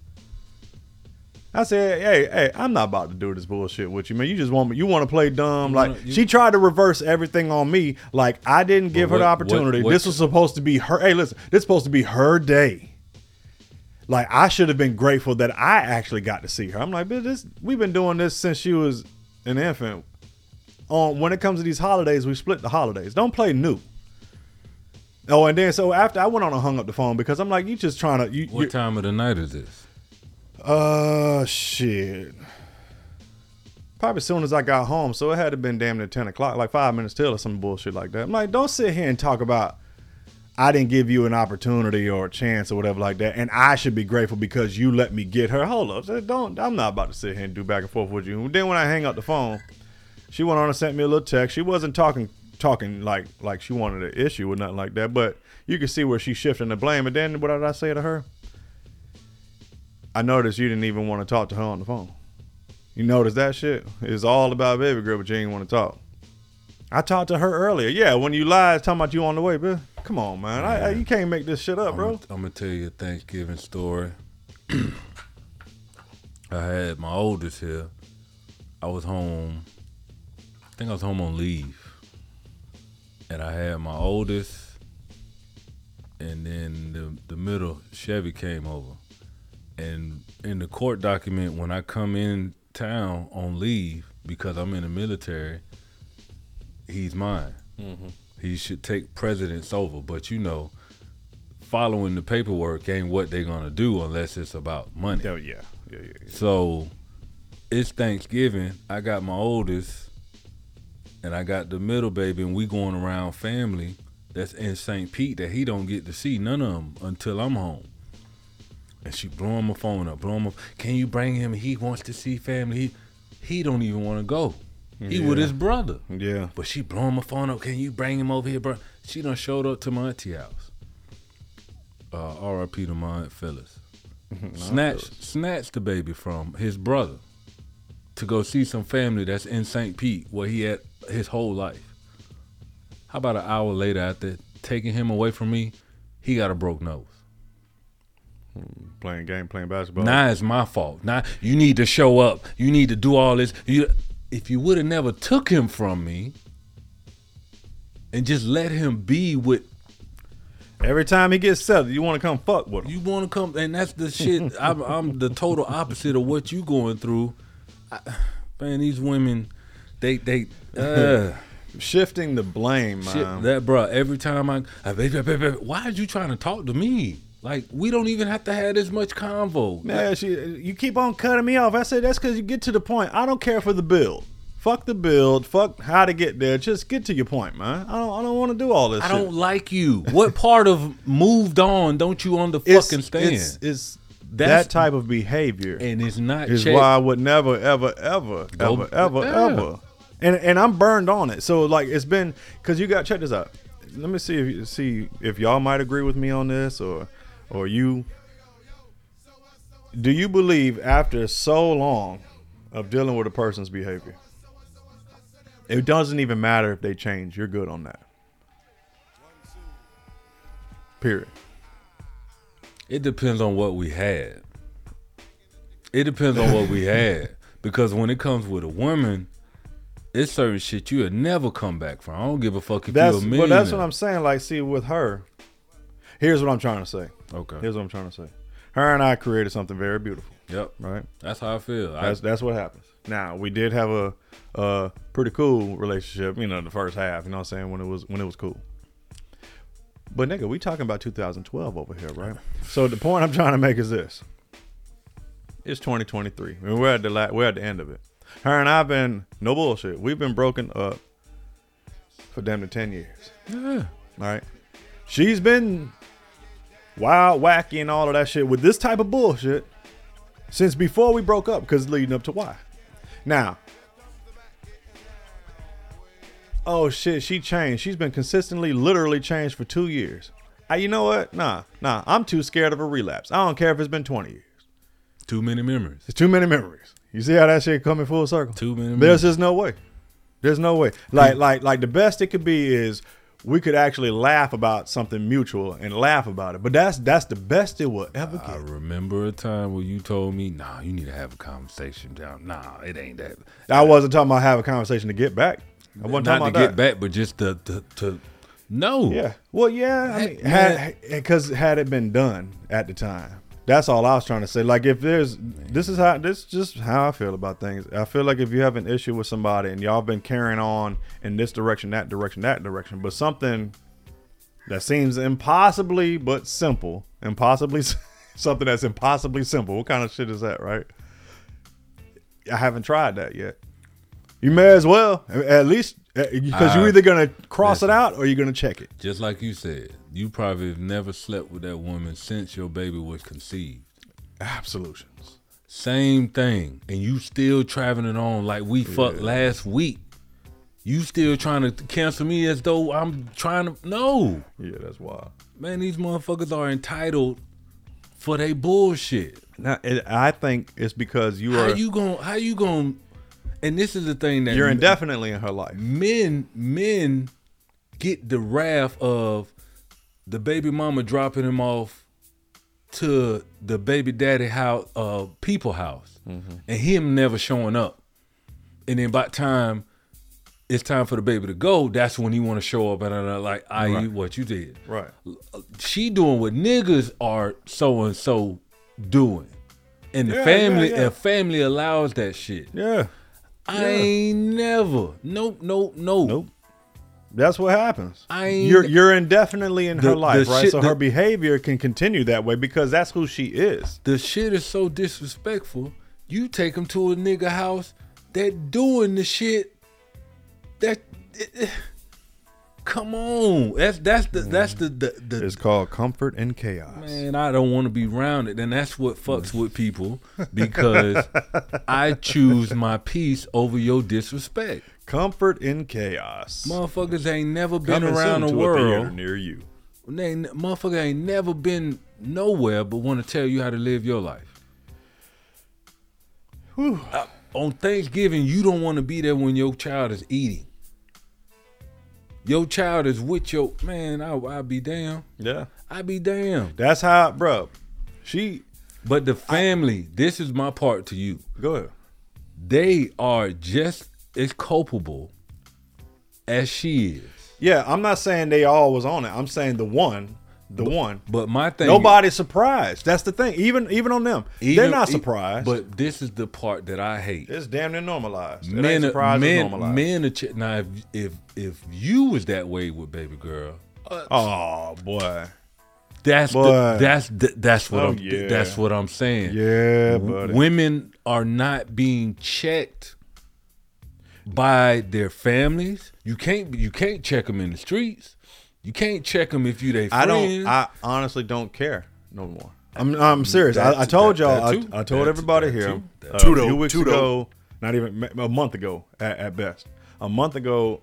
I said, hey, hey, I'm not about to do this bullshit with you, man. You just want me, you want to play dumb. You like wanna- you- she tried to reverse everything on me. Like I didn't give her the what- what- opportunity. what- this was supposed to be her. Hey, listen, this is supposed to be her day. Like I should have been grateful that I actually got to see her. I'm like, "Bitch, this we've been doing this since she was an infant. On when it comes to these holidays, we split the holidays. Don't play new. Oh, and then so after I went on and hung up the phone because I'm like, you just trying to you. what time of the night is this? Uh, shit. Probably as soon as I got home, so it had to been damn near ten o'clock, like five minutes till or some bullshit like that. I'm like, don't sit here and talk about I didn't give you an opportunity or a chance or whatever like that, and I should be grateful because you let me get her. Hold up, don't. I'm not about to sit here and do back and forth with you. And Then when I hang up the phone, she went on and sent me a little text. She wasn't talking talking like like she wanted an issue or nothing like that, but you could see where she's shifting the blame. And then what did I say to her? I noticed you didn't even want to talk to her on the phone. You notice that shit? It's all about baby girl, but you ain't want to talk. I talked to her earlier. Yeah, when you lied, talking about you on the way, bro. Come on, man. I, I, you can't make this shit up, bro. I'm gonna tell you a Thanksgiving story. I had my oldest here. I was home. I think I was home on leave, and I had my oldest, and then the the middle Chevy came over, and in the court document when I come in town on leave because I'm in the military, he's mine. Mm-hmm. He should take precedence over, but you know, following the paperwork ain't what they're gonna do unless it's about money. Oh, yeah. Yeah, yeah, yeah. So it's Thanksgiving. I got my oldest and I got the middle baby, and we going around family that's in St. Pete that he don't get to see none of them until I'm home. And she blowing my phone up, blowing my. Can you bring him? He wants to see family. He, he don't even want to go. He with his brother. Yeah. But she blowing my phone up. Can you bring him over here, bro? She done showed up to my auntie house. Uh, R.I.P. to my aunt Phyllis. snatched, snatched the baby from his brother to go see some family that's in St. Pete where he had his whole life. How about an hour later, after taking him away from me, he got a broke nose. Playing game, playing basketball. Now it's my fault. Now you need to show up. You need to do all this. You, if you would have never took him from me and just let him be with Every time he gets settled, you want to come fuck with him. you want to come, and that's the shit. I'm, I'm the total opposite of what you going through. I, man, these women, they they. Uh, shifting the blame, Shit, that bro. Every time I, I baby, baby, why are you trying to talk to me? Like we don't even have to have this much convo. Man, she, you keep on cutting me off. I said that's because you get to the point. I don't care for the build. Fuck the build. Fuck how to get there. Just get to your point, man. I don't. I don't want to do all this. I shit. don't like you. What part of moved on don't you It's, underfucking stand? it's, it's that type of behavior and it's not is why I would never, ever, ever, Go- ever, ever, Yeah. ever. And and I'm burned on it. So like it's been because you got check this out. Let me see if you see if y'all might agree with me on this or or you. Do you believe after so long of dealing with a person's behavior, it doesn't even matter if they change? You're good on that. Period. It depends on what we had. It depends on what we had. Because when it comes with a woman, it's certain shit you'll never come back from. I don't give a fuck if That's you're a millionaire. that's what I'm saying. Like, see, with her, here's what I'm trying to say. Okay. Here's what I'm trying to say. Her and I created something very beautiful. Yep. Right. That's how I feel. I- That's that's what happens. Now we did have a a pretty cool relationship. You know, the first half. You know what I'm saying when it was when it was cool. But nigga, we talking about 2012 over here, right? So the point I'm trying to make is this: it's 2023. I mean, we're at the la- we're at the end of it. Her and I've been no bullshit. We've been broken up for damn near 10 years. yeah. All right. She's been wild, wacky, and all of that shit with this type of bullshit since before we broke up, because leading up to why. Now, oh shit, she changed. She's been consistently, literally changed for two years. Ah, you know what? Nah, nah. I'm too scared of a relapse. I don't care if it's been 20 years. Too many memories. It's too many memories. You see how that shit coming full circle? Too many memories. There's just no way. There's no way. Like like like the best it could be is we could actually laugh about something mutual and laugh about it. But that's that's the best it will ever get. I remember a time where you told me, nah, you need to have a conversation down. Nah, it ain't that. I wasn't talking about have a conversation to get back. I wasn't Not talking to get that. back, but just to, to, to no. Yeah. Well, yeah. I mean, had because had it been done at the time, that's all I was trying to say. Like, if there's this is how this is just how I feel about things. I feel like if you have an issue with somebody and y'all been carrying on in this direction, that direction, that direction, but something that seems impossibly but simple, impossibly something that's impossibly simple. What kind of shit is that, right? I haven't tried that yet. You may as well, at least Uh, because you're uh, either gonna cross it out or you're gonna check it. Just like you said, you probably have never slept with that woman since your baby was conceived. Absolutions. Same thing. And you still traveling on like we fucked last week. You still trying to cancel me as though I'm trying to no. Yeah, that's wild. Man, these motherfuckers are entitled for their bullshit. Now, it, I think it's because you are. How you going how you going and this is the thing that you're indefinitely in her life. men men get the wrath of the baby mama dropping him off to the baby daddy house uh people house and him never showing up and then by the time it's time for the baby to go that's when he want to show up and I'm like I Right. what you did Right. she doing what niggas are so and so doing and the Yeah, family yeah, yeah. and family allows that shit Yeah. I ain't never. Nope, nope, nope. Nope. That's what happens. I ain't- you're you're indefinitely in The- her life, the right? shit so that- her behavior can continue that way because that's who she is. The shit is so disrespectful. You take them to a nigga house that doing the shit that. Eh, eh. Come on, that's that's the that's the the, the It's called comfort and chaos. man. I don't want to be rounded, and that's what fucks with people because I choose my peace over your disrespect. Comfort in chaos. Motherfuckers ain't never been Coming around the world. near you. They motherfucker ain't never been nowhere but want to tell you how to live your life. Uh, on Thanksgiving, you don't want to be there when your child is eating. Your child is with your man. I I be damn. Yeah. I be damn. That's how, bro. She But the family, this is my part to you. go ahead. They are just as culpable as she is. Yeah, I'm not saying they all was on it. I'm saying the one the one. But my thing, Nobody's surprised. That's the thing. Even even on them, they're even- not e- surprised. But this is the part that I hate. it's damn near normalized. Men, are- men, normalized. men. Are ch- now, if, if if you was that way with baby girl, uh, Oh boy. that's the, that's the, that's what Oh, I'm yeah. that's what I'm saying. Yeah, buddy. Women are not being checked by their families. You can't you can't check them in the streets. You can't check them if you they I don't. I honestly don't care no more. I'm I'm serious. I, I told that- y'all. that. I, I told That- everybody that here too. Uh, too. a few weeks ago, not even a month ago at, at best. A month ago,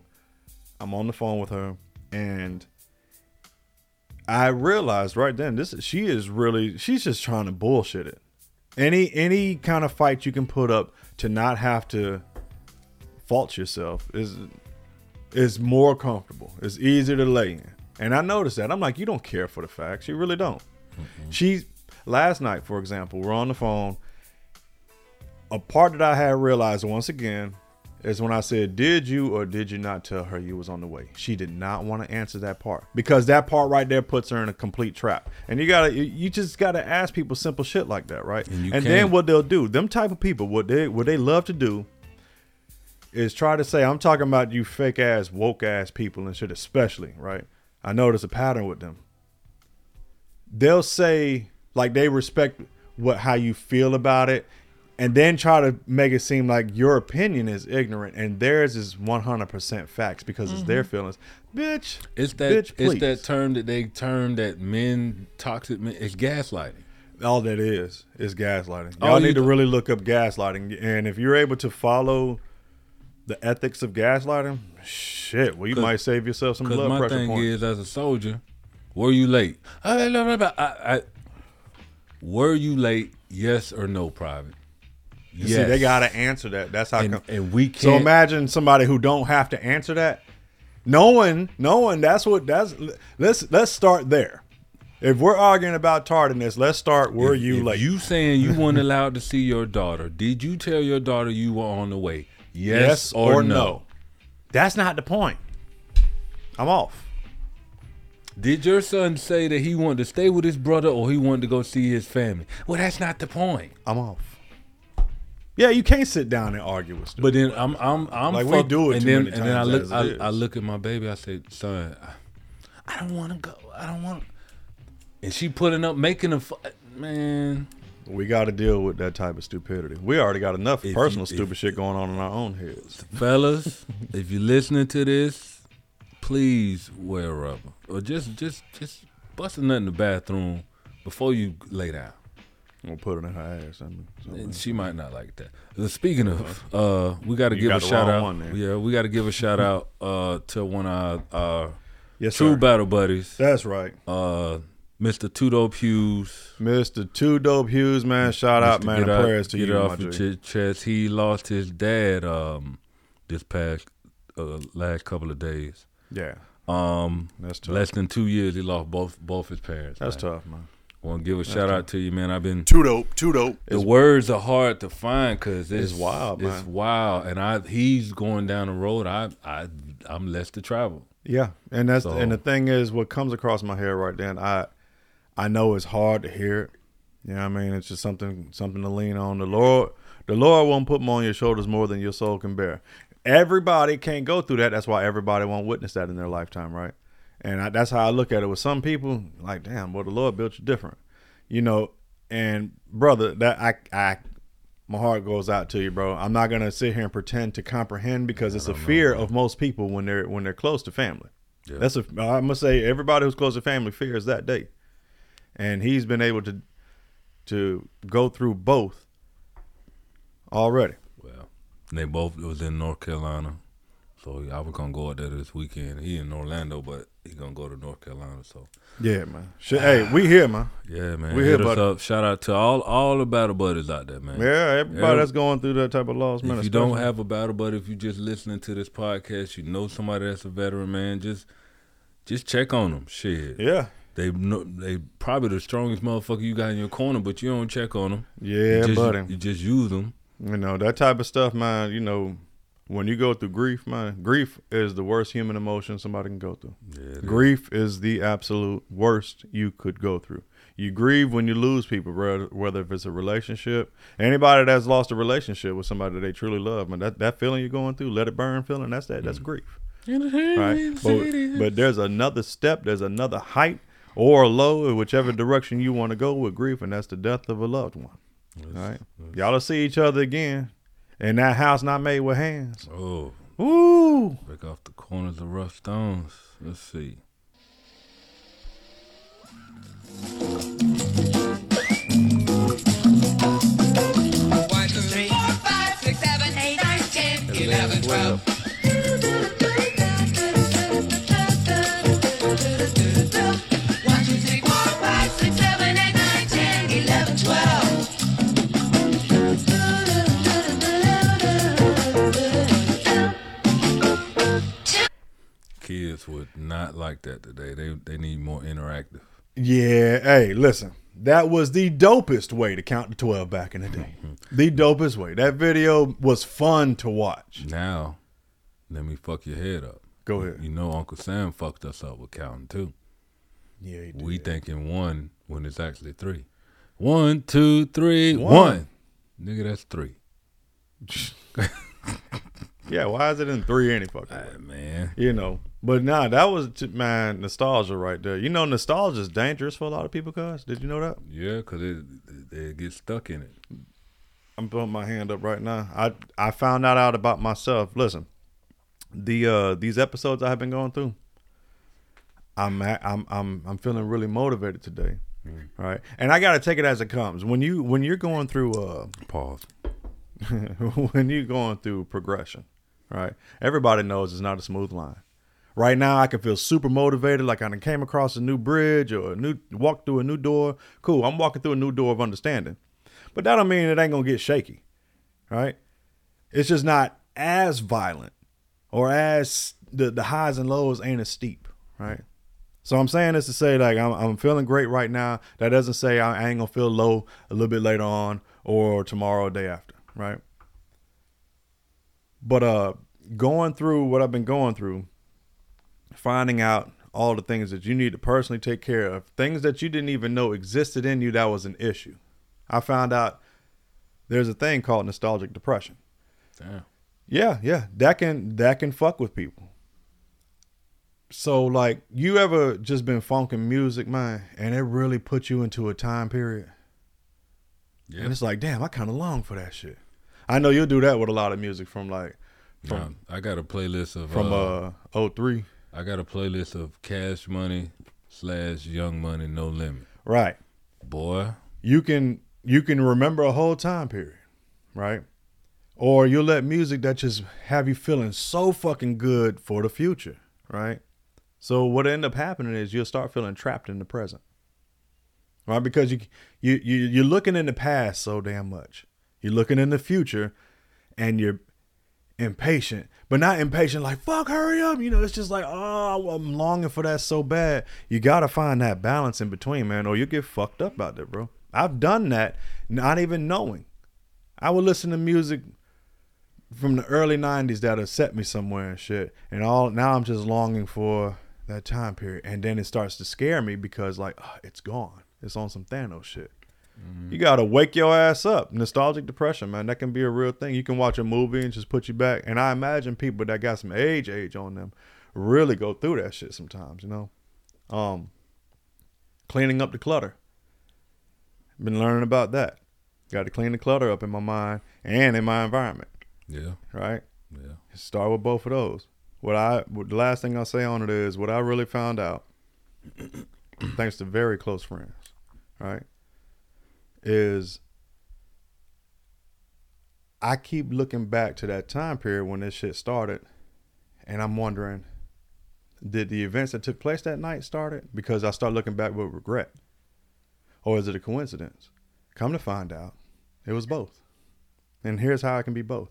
I'm on the phone with her, and I realized right then this she is really she's just trying to bullshit it. Any any kind of fight you can put up to not have to fault yourself is is more comfortable. It's easier to lay in. And I noticed that. I'm like, you don't care for the facts. You really don't. She last night, for example, we're on the phone. A part that I had realized once again is when I said, "Did you or did you not tell her you was on the way?" She did not want to answer that part because that part right there puts her in a complete trap. And you gotta, you, you just gotta ask people simple shit like that, right? And And, then what they'll do, them type of people, what they what they love to do is try to say, I'm talking about you fake ass, woke ass people and shit, especially, right? I notice a pattern with them. They'll say like they respect what how you feel about it, and then try to make it seem like your opinion is ignorant and theirs is 100% facts because it's their mm-hmm. feelings. Bitch, it's that bitch, it's that term that they term that men toxic men. It's gaslighting. All that is is gaslighting. Y'all you need to really look up gaslighting, and if you're able to follow the ethics of gaslighting, shit, well, you might save yourself some Because blood my pressure thing points. is, as a soldier, were you late? I, I, I, I, were you late? Yes or no, private? You See, they gotta answer that. That's how. And- come. and we can't- So imagine somebody who don't have to answer that, knowing, knowing that's what that's. Let's let's start there. If we're arguing about tardiness, let's start. Were If- you if late? You saying you weren't allowed to see your daughter? Did you tell your daughter you were on the way? Yes, Yes or, or no? no? That's not the point. I'm off. Did your son say that he wanted to stay with his brother or he wanted to go see his family? Well, that's not the point. I'm off. Yeah, you can't sit down and argue with. But then I'm I'm I'm Like, we do it and then and then I look I, I look at my baby. I say, son, I, I don't want to go. I don't want. And she putting up making a man. We got to deal with that type of stupidity. We already got enough If personal you- stupid if- shit going on in our own heads. fellas, if you're listening to this, please wear rubber or just just just bust a nut in the bathroom before you lay down. We'll put it in her ass. I mean, And she might not like that. Uh, Speaking of, uh, we got to give a shout out. yeah, we got to give a shout out uh, to one of our, our Yes, true sir. battle buddies, That's right. uh, Mr. Two Dope Hughes. Mr. Two Dope Hughes, man. Shout out, man. Get and out- prayers to get you, it off your G. ch- chest. He lost his dad um, this past uh, last couple of days. Yeah, Um, That's tough. Less than two years, he lost both both his parents. that's man. tough, man. Want to give a shout out to you, man. I've been Too dope. Too dope. the words are hard to find because it's, It's wild, It's wild, and I he's going down the road. I I I'm less to travel. Yeah, and that's So- and the thing is, what comes across my head right then, I I know it's hard to hear it. You know what I mean? It's just something something to lean on. The Lord, the Lord won't put them on your shoulders more than your soul can bear. Everybody can't go through that. That's why everybody won't witness that in their lifetime, right? And I, that's how I look at it. With some people, like, damn, well, the Lord built you different, you know. And brother, that I I my heart goes out to you, bro. I'm not gonna sit here and pretend to comprehend because it's a fear of most people when they're when they're close to family. Yeah. That's a I must say everybody who's close to family fears that day, and he's been able to to go through both already. Well, they both was in North Carolina, so I was gonna go out there this weekend. He in Orlando, but he gonna go to North Carolina. So Yeah, man. Hey, we here, man. yeah, man. We hit here, us buddy. up. Shout out to all all the battle buddies out there, man. Yeah, everybody that's going through that type of loss, man. if you don't have a battle buddy, if you just listening to this podcast, you know somebody that's a veteran, man. Just just check on them. Shit. yeah, They they probably the strongest motherfucker you got in your corner, but you don't check on them. yeah, you just, buddy. You just use them. You know that type of stuff, man. You know, when you go through grief, man, grief is the worst human emotion somebody can go through. Yeah, grief is the absolute worst you could go through. You grieve when you lose people, whether, whether if it's a relationship. Anybody that's lost a relationship with somebody that they truly love, man, that, that feeling you're going through, let it burn feeling, that's that. Mm. That's grief. Right? But, but there's another step, there's another height or low, whichever direction you want to go with grief, and that's the death of a loved one. Right? Y'all will see each other again. And that house not made with hands. Oh, Ooh. break off the corners of rough stones. Let's see. One, two, three, four, five, six, seven, eight, nine, ten, eleven, twelve. Yeah, hey, listen. That was the dopest way to count to 12 back in the day. Mm-hmm. the dopest way. That video was fun to watch. Now, let me fuck your head up. Go ahead. You know Uncle Sam fucked us up with counting too. Yeah, he did. We thinking one when it's actually three. One, two, three, One. one. Nigga, that's three. Yeah, why is it in three any fucking way? Man. You know, but nah, that was j- man nostalgia right there. You know, nostalgia is dangerous for a lot of people. Cause did you know that? Yeah, because it, they get stuck in it. I'm putting my hand up right now. I I found that out about myself. Listen, the uh these episodes I have been going through. I'm a- I'm I'm I'm feeling really motivated today. Right, and I got to take it as it comes. When you when you're going through uh Pause. when you're going through progression, right? Everybody knows it's not a smooth line. Right now, I can feel super motivated, like I came across a new bridge or a new walk through a new door. Cool, I'm walking through a new door of understanding, but that don't mean it ain't gonna get shaky, right? It's just not as violent or as the the highs and lows ain't as steep, right? So I'm saying this to say like I'm I'm feeling great right now. That doesn't say I ain't gonna feel low a little bit later on or tomorrow or day after, right? But uh going through what I've been going through, finding out all the things that you need to personally take care of, things that you didn't even know existed in you that was an issue. I found out there's a thing called nostalgic depression. Damn. Yeah, yeah, that can that can fuck with people. So like, you ever just been funking music, man, and it really put you into a time period, Yeah. and it's like, damn, I kind of long for that shit. I know you'll do that with a lot of music from like Nah, from I got a playlist of from uh, uh 03. I got a playlist of Cash Money slash Young Money No Limit. Right. Boy, You can you can remember a whole time period, right? Or you'll let music that just have you feeling so fucking good for the future, right? So what end up happening is you'll start feeling trapped in the present. Right? Because you you you you're looking in the past so damn much. You're looking in the future and you're impatient, but not impatient like fuck, hurry up. You know, it's just like oh, I'm longing for that so bad. You gotta find that balance in between, man, or you get fucked up out there, bro. I've done that, not even knowing. I would listen to music from the early '90s that have set me somewhere and shit, and all now I'm just longing for that time period, and then it starts to scare me because like oh, it's gone. It's on some Thanos shit. You gotta wake your ass up. Nostalgic depression, man. That can be a real thing. You can watch a movie and just put you back. And I imagine people that got some age age on them really go through that shit sometimes, you know. Um cleaning up the clutter. Been learning about that. Got to clean the clutter up in my mind and in my environment, yeah, right? yeah. Start with both of those. What I what the last thing I'll say on it is what I really found out, thanks to very close friends, right? Is I keep looking back to that time period when this shit started, and I'm wondering, did the events that took place that night started? Because I start looking back with regret, or is it a coincidence? Come to find out, it was both. And here's how it can be both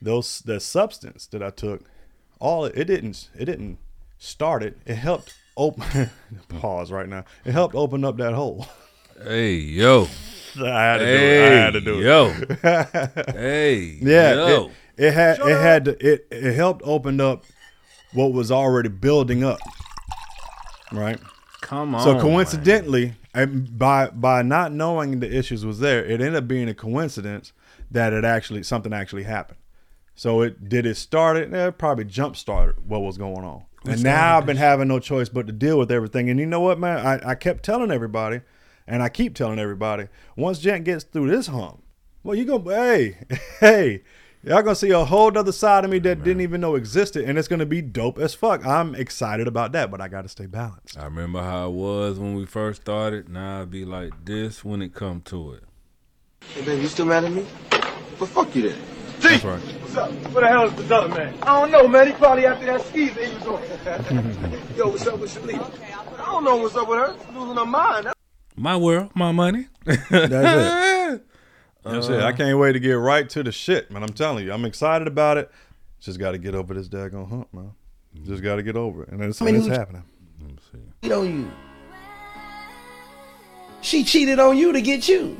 those the substance that I took, all it didn't it didn't start it. It helped open pause right now. It helped open up that hole. Hey, yo. I had to do it. I had to do it. Yo. hey. Yeah, Yo. it, it had it had to, it it helped open up what was already building up, right? Come on. So coincidentally, and by by not knowing the issues was there, it ended up being a coincidence that it actually something actually happened. So it did it start it? Eh, It probably jump started what was going on. and now I've been having no choice but to deal with everything. And you know what, man? I, I kept telling everybody, and I keep telling everybody, once Gent gets through this hump, well, you go, hey, hey, y'all gonna see a whole other side of me that didn't even know existed, and it's gonna be dope as fuck. I'm excited about that, but I gotta stay balanced. I remember how it was when we first started. Now I'd be like this when it come to it. Hey, baby, you still mad at me? But fuck you then. That's right. What's up? Where the hell is the other man? I don't know, man. He probably after that skis that he was on. Yo, what's up with Shalita? I don't know what's up with her. She's losing her mind. My world, my money. That's it. That's it. I can't wait to get right to the shit, man. I'm telling you, I'm excited about it. Just got to get over this daggone hump, man. Just got to get over it, and it's, I mean, it's who- happening. Cheat on you. She cheated on you to get you.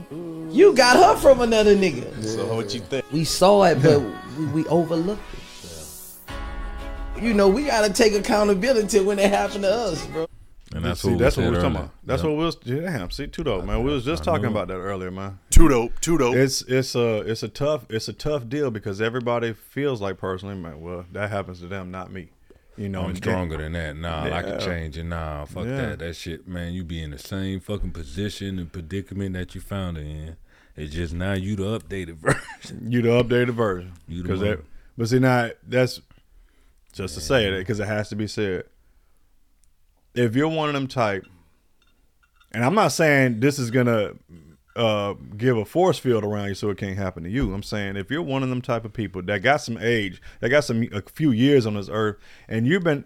You got her from another nigga. So what you think? We saw it, but we, we overlooked it. You know, we gotta take accountability when it happened to us, bro. And that's See, what we that's what said we were talking about. That's Yeah. what we was. Damn, see, too dope, man. We was just I talking know. about that earlier, man. Too dope, too dope. It's it's a it's a tough it's a tough deal because everybody feels like personally, man. Well, that happens to them, not me. You know, I'm and- stronger than that. Nah, I can change it. Nah, fuck Yeah. that. That shit, man. You be in the same fucking position and predicament that you found it in. It's just now you the updated version. You the updated version. You the Because one. that, but see now that's just to say it because it has to be said. If you're one of them type, and I'm not saying this is gonna uh, give a force field around you so it can't happen to you. I'm saying if you're one of them type of people that got some age, that got some a few years on this earth, and you've been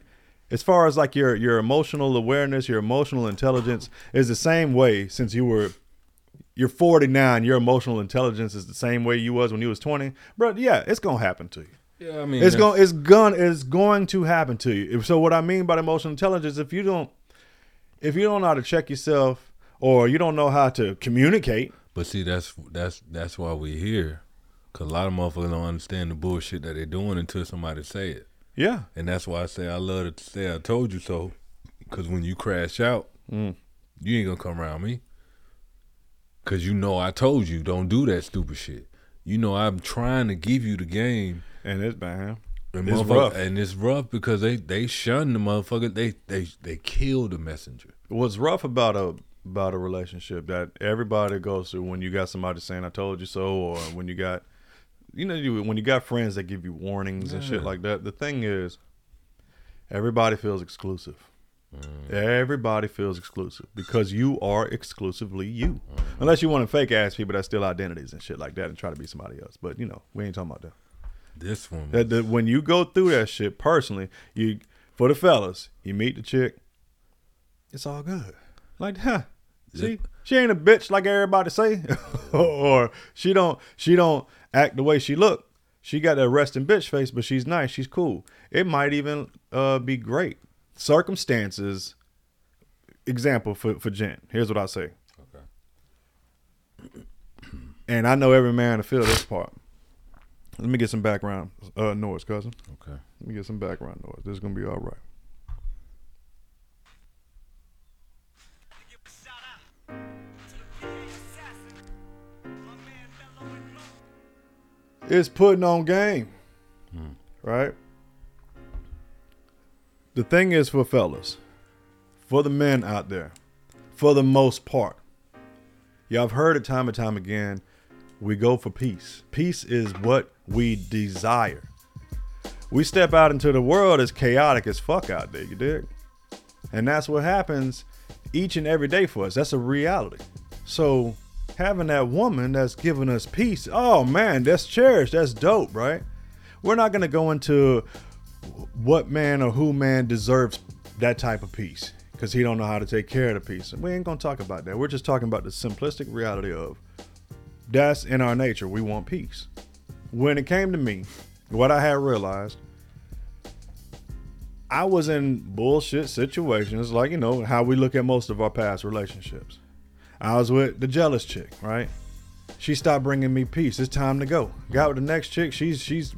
as far as like your your emotional awareness, your emotional intelligence is the same way since you were you're 49, your emotional intelligence is the same way you was when you was 20, bro. Yeah, it's gonna happen to you. Yeah, I mean, it's going it's going it's going to happen to you. So what I mean by emotional intelligence, if you don't if you don't know how to check yourself or you don't know how to communicate, But see, that's that's that's why we're here. Cause a lot of motherfuckers don't understand the bullshit that they're doing until somebody say it. Yeah. And that's why I say I love to say I told you so. Cause when you crash out, Mm. you ain't gonna come around me. Cause you know I told you don't do that stupid shit. You know I'm trying to give you the game. And it's bad. And It's rough. And it's rough because they they shun the motherfucker. They they they kill the messenger. what's rough about a about a relationship that everybody goes through when you got somebody saying "I told you so" or when you got you know you, when you got friends that give you warnings and shit like that. The thing is, everybody feels exclusive. Mm. Everybody feels exclusive because you are exclusively you, unless you want to fake ass people that steal identities and shit like that and try to be somebody else. But you know, we ain't talking about that. This one, That, that when you go through that shit personally, you for the fellas, you meet the chick, it's all good. Like, huh? See, she ain't a bitch like everybody say, or she don't she don't act the way she look. She got that resting bitch face, but she's nice. She's cool. It might even uh, be great. Circumstances. Example for for Jen. Here's what I say. Okay. And I know every man to feel this part. Let me get some background uh, noise, cousin. Okay. Let me get some background noise. This is gonna be all right. It's putting on game, right? The thing is for fellas, for the men out there, for the most part, y'all have heard it time and time again. We go for peace. Peace is what we desire. We step out into the world as chaotic as fuck out there, you dig? And that's what happens each and every day for us. That's a reality. So having that woman that's giving us peace, oh man, that's cherished. That's dope, right? We're not gonna go into what man or who man deserves that type of peace because he don't know how to take care of the peace. And we ain't gonna talk about that. We're just talking about the simplistic reality of that's in our nature. We want peace. When it came to me, what I had realized, I was in bullshit situations, like, you know, how we look at most of our past relationships. I was with the jealous chick, right? She stopped bringing me peace. It's time to go. Got with the next chick. She's she's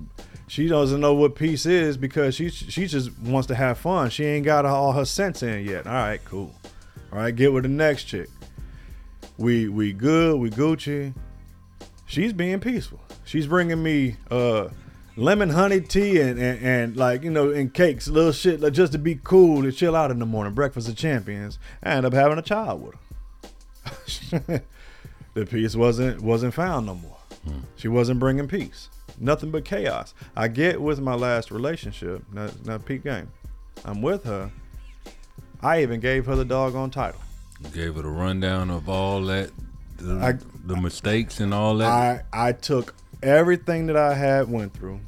she doesn't know what peace is because she she just wants to have fun. She ain't got all her sense in yet. All right, cool. All right, get with the next chick. We we good. We Gucci. She's being peaceful. She's bringing me uh lemon honey tea and, and, and like you know and cakes, little shit like just to be cool to chill out in the morning. Breakfast of champions. I end up having a child with her. the peace wasn't wasn't found no more. She wasn't bringing peace. Nothing but chaos. I get with my last relationship. Now peak game. I'm with her. I even gave her the doggone title. Gave her the rundown of all that, the, I- the mistakes and all that. I I took everything that I had went through,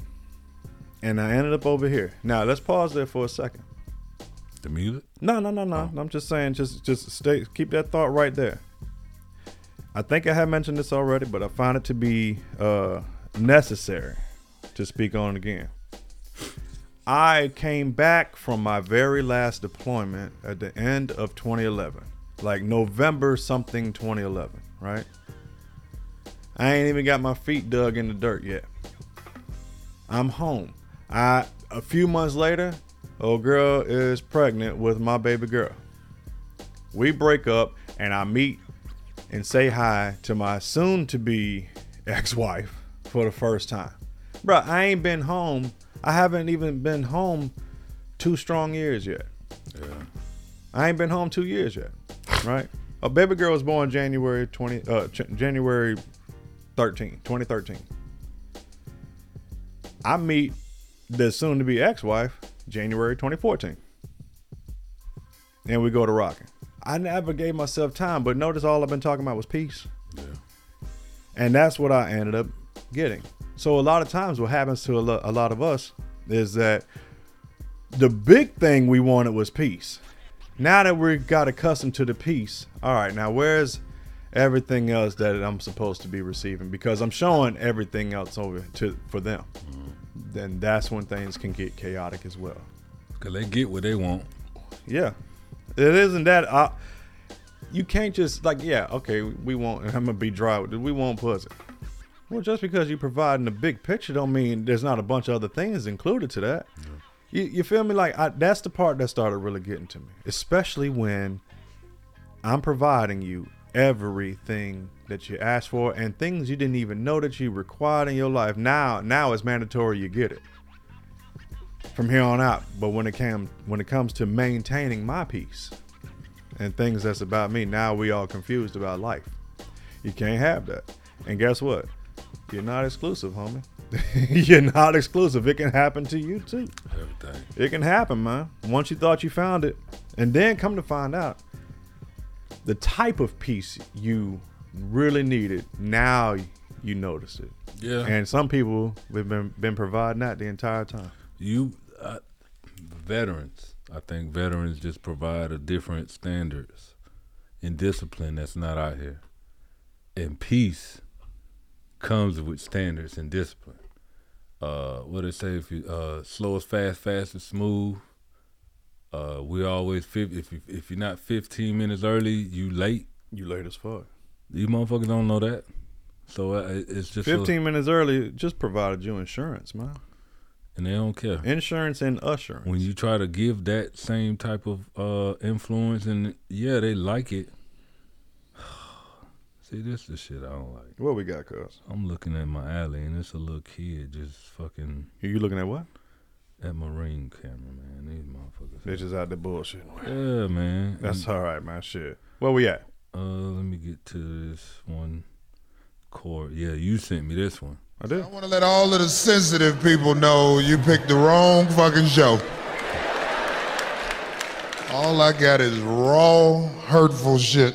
and I ended up over here. Now let's pause there for a second. the music. No, no, no, no. I'm just saying, just just stay, keep that thought right there. I think I have mentioned this already, but I find it to be uh, necessary to speak on it again. I came back from my very last deployment at the end of 2011, like November something 2011, right? I ain't even got my feet dug in the dirt yet. I'm home. I a few months later, old girl is pregnant with my baby girl. We break up and I meet and say hi to my soon to be ex-wife for the first time. Bruh, I ain't been home. I haven't even been home two strong years yet. Yeah. I ain't been home two years yet, right? A baby girl was born January 20, uh, January 13, 2013. I meet the soon to be ex wife January 2014. And we go to rocking. I never gave myself time, but notice all I've been talking about was peace. Yeah. And that's what I ended up getting. So a lot of times what happens to a, lo- a lot of us is that the big thing we wanted was peace. Now that we got accustomed to the peace, all right, now where's everything else that I'm supposed to be receiving? Because I'm showing everything else over to for them. Then that's when things can get chaotic as well. Cause they get what they want. Yeah, it isn't that. Uh, you can't just like, yeah, okay, we want. I'm gonna be dry with it. We want pussy. Well, just because you're providing the big picture, don't mean there's not a bunch of other things included to that. You, you feel me? Like I, that's the part that started really getting to me, especially when I'm providing you everything that you asked for and things you didn't even know that you required in your life. Now, now it's mandatory you get it from here on out. But when it came when it comes to maintaining my peace and things that's about me, now we all confused about life. You can't have that. And guess what? You're not exclusive, homie. You're not exclusive. It can happen to you too. Everything. It can happen, man. Once you thought you found it, and then come to find out the type of peace you really needed, now you notice it. Yeah. And some people have been been providing that the entire time. You uh, veterans, I think veterans just provide a different standards and discipline that's not out here. And peace comes with standards and discipline. Uh, what they say if you uh, slow is fast, fast is smooth. Uh, we always if if you're not 15 minutes early, you late. You late as fuck. You motherfuckers don't know that. So uh, it's just a- 15 minutes early just provided you insurance, man. and they don't care. Insurance and assurance. when you try to give that same type of uh influence and yeah they like it see this is the shit i don't like What we got, cuz? i'm looking at my alley and it's a little kid just fucking Are You looking at what? At marine camera man these motherfuckers They just out there bullshit. yeah man That's And, all right, man. Shit. Where we at? uh let me get to this one chord yeah you sent me this one I did. I want to let all of the sensitive people know you picked the wrong fucking show. All I got is raw, hurtful shit.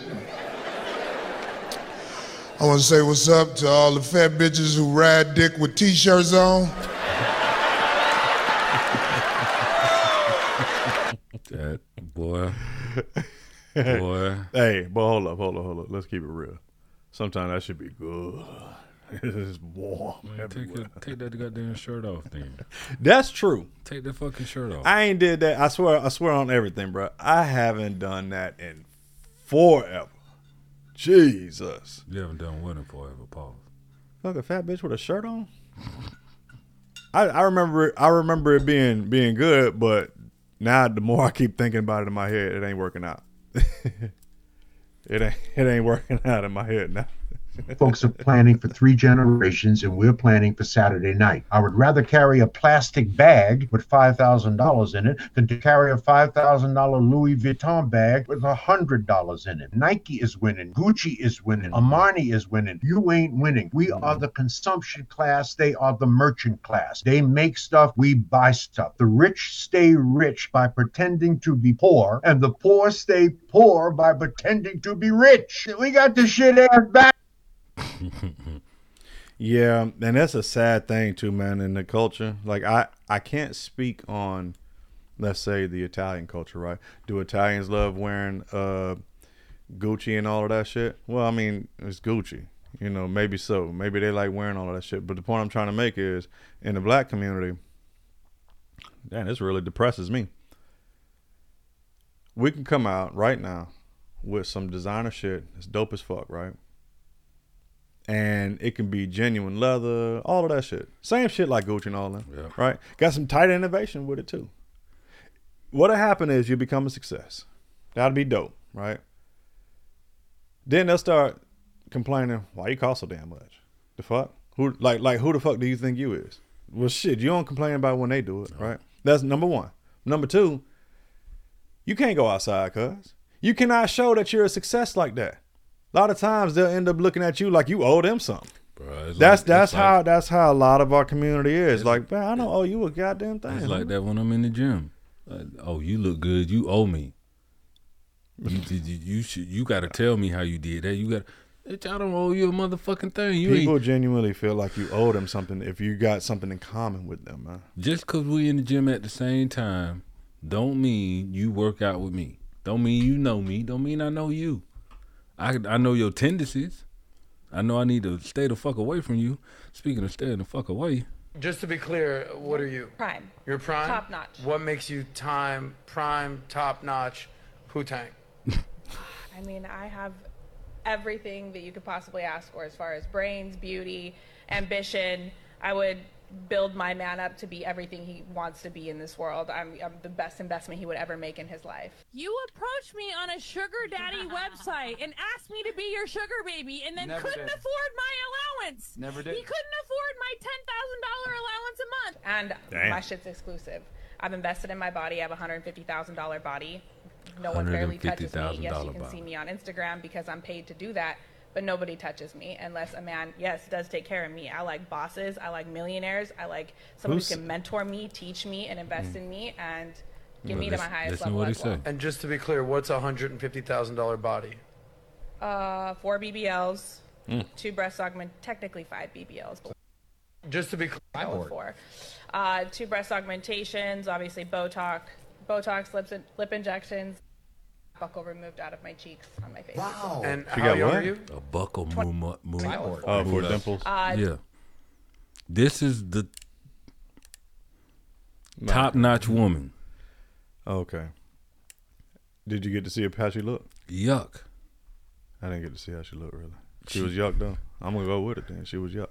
I want to say what's up to all the fat bitches who ride dick with t-shirts on. that boy boy Hey, but hold up, hold up, hold up. Let's keep it real. Sometimes that should be good. It's warm. take, everywhere. it, take that goddamn shirt off then That's true. take that fucking shirt off I ain't did that. I swear, I swear on everything, bro. I haven't done that in forever. Jesus. You haven't done wedding forever, pause. Fuck a fat bitch with a shirt on. I, I remember I remember it being being good, but now the more I keep thinking about it in my head, it ain't working out. it ain't it ain't working out in my head now. Folks are planning for three generations, and we're planning for Saturday night. I would rather carry a plastic bag with $5,000 in it than to carry a $5,000 Louis Vuitton bag with $100 in it. Nike is winning. Gucci is winning. Armani is winning. You ain't winning. We are the consumption class. They are the merchant class. They make stuff. We buy stuff. The rich stay rich by pretending to be poor, and the poor stay poor by pretending to be rich. We got the shit ass back. Yeah, and that's a sad thing too, man, in the culture. Like I I can't speak on let's say the Italian culture, right? Do Italians love wearing uh Gucci and all of that shit? Well, I mean, it's Gucci. You know, maybe so. Maybe they like wearing all of that shit. But the point I'm trying to make is in the black community, damn, this really depresses me. We can come out right now with some designer shit It's dope as fuck, right? And it can be genuine leather, all of that shit. Same shit like Gucci and all that, Yeah. right? Got some tight innovation with it too. What'll happen is you become a success. That'd be dope, right? Then they'll start complaining, why you cost so damn much? The fuck? Who like like who the fuck do you think you is? Well shit, you don't complain about when they do it, right? That's number one. Number two, you can't go outside, cuz. You cannot show that you're a success like that. A lot of times they'll end up looking at you like you owe them something. It's That's like- that's how like- that's how a lot of our community is. Like, man, I don't owe you a goddamn thing. It's like that when I'm in the gym. Like, oh, you look good. You owe me. You, you, you should. You got to tell me how you did that. You got. Bitch, I don't owe you a motherfucking thing. You People ain't genuinely feel like you owe them something if you got something in common with them, man. just because we in the gym at the same time. Don't mean you work out with me. Don't mean you know me. Don't mean I know you. I I know your tendencies. I know I need to stay the fuck away from you. Speaking of staying the fuck away, Just to be clear, what are you? Prime. You're prime? Top notch. What makes you time, prime, top notch, Wu-Tang? I mean, I have everything that you could possibly ask for as far as brains, beauty, ambition. I would build my man up to be everything he wants to be in this world. I'm, I'm the best investment he would ever make in his life. You approached me on a sugar daddy website and asked me to be your sugar baby and then Never couldn't did. afford my allowance. Never did. He couldn't afford my $10,000 allowance a month. And Damn. my shit's exclusive. I've invested in my body. I have a $150,000 body. No one barely touches me. Yes, you can body. see me on Instagram because I'm paid to do that. But nobody touches me unless a man, yes, does take care of me. I like bosses. I like millionaires. I like someone Who's- who can mentor me, teach me, and invest in me, and get Well, me to my listen- highest listen to level what he as well. say. And just to be clear, what's a $150,000 body? Uh, four BBLs, Mm. two breast augment, technically five BBLs, but Just to be clear. go with four. Uh, two breast augmentations, obviously Botox, Botox lips, lip injections, buccal removed out of my cheeks on my face. Wow. And She how got young what? are you? a buckle move, move, move Oh, for dimples. Uh, yeah. This is the top notch woman. Okay. Did you get to see how she looked? Yuck. I didn't get to see how she looked really. She was yuck though. I'm gonna go with it then. She was yuck.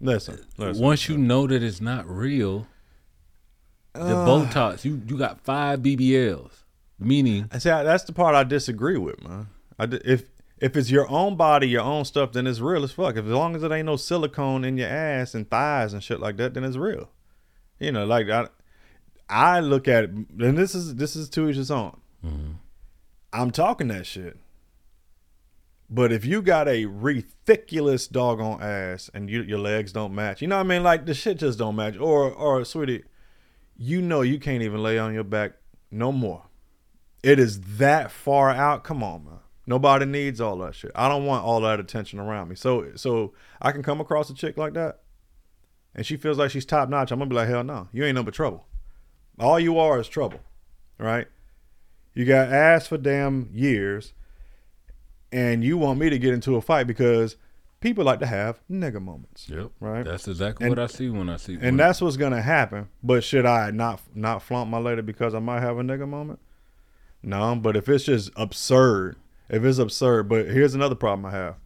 Listen, listen. Once you know that it's not real, the Uh. Botox, you you got five BBLs, meaning I see. That's the part I disagree with, man. If if it's your own body, your own stuff, then it's real as fuck. If as long as it ain't no silicone in your ass and thighs and shit like that, then it's real. You know, like I, I look at it, and this is this is each his own. Mm-hmm. I'm talking that shit. But if you got a ridiculous doggone ass and you, your legs don't match, you know what I mean? Like the shit just don't match. Or or sweetie, you know you can't even lay on your back no more. It is that far out. Come on, man. Nobody needs all that shit. I don't want all that attention around me. So so I can come across a chick like that, and she feels like she's top notch. I'm gonna be like, hell no, you ain't no but trouble. All you are is trouble, right? You got ass for damn years, and you want me to get into a fight because people like to have nigga moments. Yep. Right. That's exactly And- what I see when I see. And that's what's gonna happen. But should I not not flaunt my lady because I might have a nigga moment? No, but if it's just absurd if it's absurd. But here's another problem I have.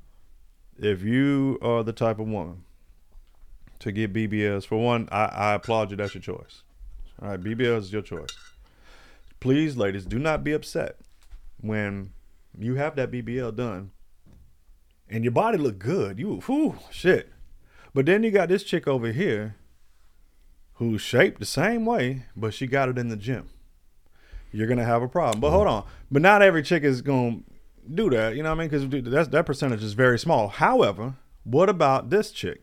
If you are the type of woman to get BBLs, for one, I, I applaud you. That's your choice. All right, BBLs is your choice. Please, ladies, do not be upset when you have that BBL done and your body look good. You, whew, shit. But then you got this chick over here who's shaped the same way, but she got it in the gym. You're gonna have a problem. But mm-hmm. hold on. But not every chick is gonna do that. You know what I mean? Because that's that percentage is very small. However, what about this chick?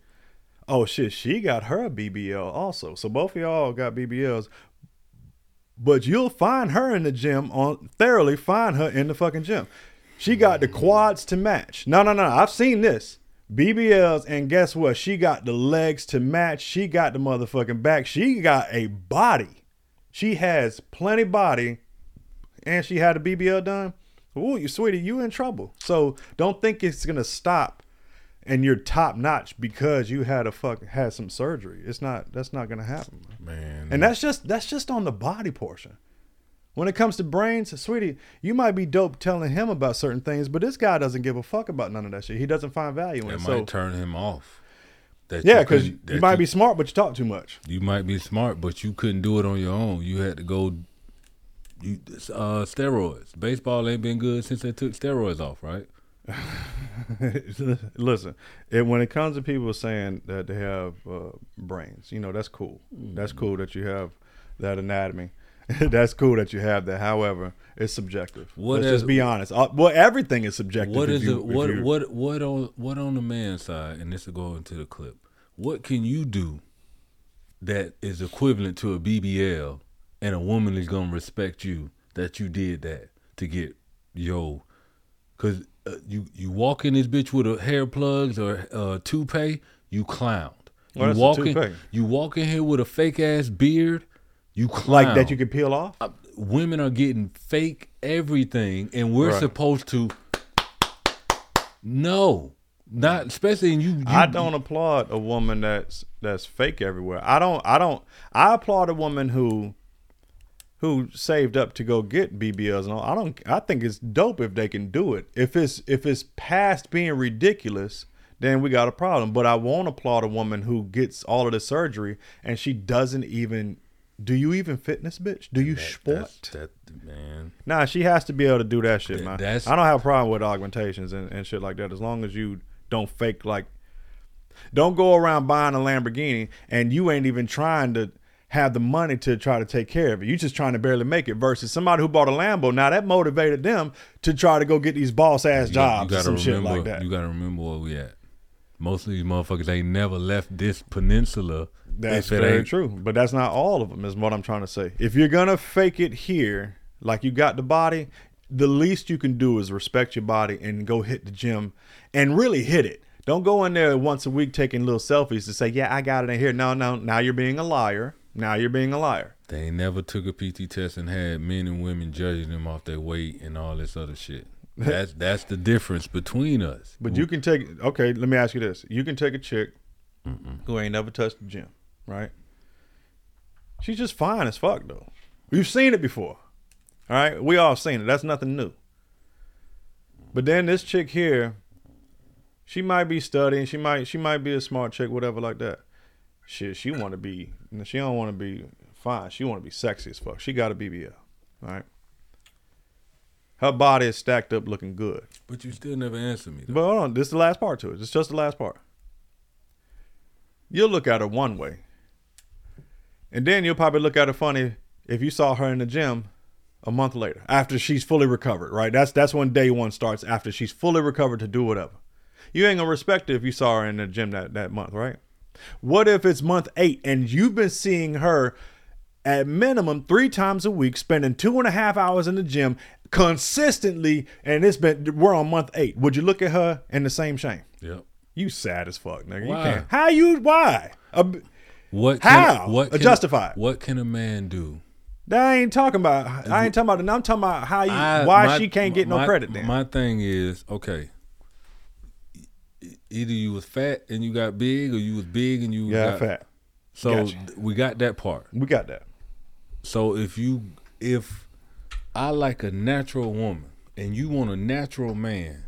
Oh shit, she got her BBL also. So both of y'all got BBLs. But you'll find her in the gym on thoroughly find her in the fucking gym. She got the mm-hmm. quads to match. No, no, no. I've seen this. BBLs, and guess what? She got the legs to match. She got the motherfucking back. She got a body. She has plenty body, and she had a BBL done. Ooh, you sweetie, you in trouble. So don't think it's gonna stop, and you're top notch because you had a fuck had some surgery. It's not. That's not gonna happen, man. And that's just that's just on the body portion. When it comes to brains, sweetie, you might be dope telling him about certain things, but this guy doesn't give a fuck about none of that shit. He doesn't find value in That it. might So turn him off. That yeah, because you that might be smart, but you talk too much. You might be smart, but you couldn't do it on your own. You had to go. You uh, steroids. Baseball ain't been good since they took steroids off, right? Listen, it, when it comes to people saying that they have uh, brains, you know that's cool. That's cool that you have that anatomy. that's cool that you have that. However, it's subjective. What Let's is- just be honest. Uh, well, everything is subjective. What is you- it? What what what on what on the man's side? And this will go into the clip. What can you do that is equivalent to a BBL, and a woman is gonna respect you that you did that to get yo? Cause uh, you you walk in this bitch with a hair plugs or uh, toupee, you clown. You walk in, you walk in here with a fake ass beard, you clown. like that you can peel off. Uh, women are getting fake everything, and we're Right. supposed to. No, not especially in you. you I don't applaud a woman that's that's fake everywhere. I don't. I don't. I applaud a woman who who saved up to go get BBLs and all. I don't. I think it's dope if they can do it. If it's if it's past being ridiculous, then we got a problem. But I won't applaud a woman who gets all of the surgery and she doesn't even. Do you even fitness, bitch? Do you sport? That man. Nah, she has to be able to do that shit, man. that's- I don't have a problem with augmentations and, and shit like that as long as you don't fake like don't go around buying a Lamborghini and you ain't even trying to have the money to try to take care of it. You're just trying to barely make it versus somebody who bought a Lambo. Now that motivated them to try to go get these boss ass jobs you or gotta some shit like that. You gotta remember where we at. Most of these motherfuckers ain't never left this peninsula. That's very ain't- true, but that's not all of them. Is what I'm trying to say. If you're gonna fake it here, like you got the body, the least you can do is respect your body and go hit the gym and really hit it. Don't go in there once a week taking little selfies to say, "Yeah, I got it in here." No, no. Now you're being a liar. Now you're being a liar. They never took a PT test and had men and women judging them off their weight and all this other shit. That's that's the difference between us. But you can take. Okay, let me ask you this: You can take a chick who ain't never touched the gym, right? She's just fine as fuck though. We've seen it before. All right, we all seen it. That's nothing new. But then this chick here, she might be studying. She might she might be a smart chick, whatever like that. Shit, she want to be. She don't want to be fine. She want to be sexy as fuck. She got a BBL, all right. Her body is stacked up, looking good. But you still never answer me. Though. But hold on, this is the last part to it. It's just the last part. You'll look at her one way. And then you'll probably look at her funny if you saw her in the gym a month later, after she's fully recovered, right? That's that's when day one starts after she's fully recovered to do whatever. You ain't gonna respect her if you saw her in the gym that, that month, right? What if it's month eight and you've been seeing her at minimum three times a week, spending two and a half hours in the gym consistently, and it's been we're on month eight. Would you look at her in the same shame? Yep. You sad as fuck, nigga. Why? You can't. How you? Why? A What How? Can, what Uh, can, justified. What can a man do? That I ain't talking about. I ain't talking about. I'm talking about how you. I- why my- she can't get no credit then? My thing is okay. Either you was fat and you got big, or you was big and you Yeah, got fat. So Gotcha. we got that part. We got that. So if you if I like a natural woman and you want a natural man,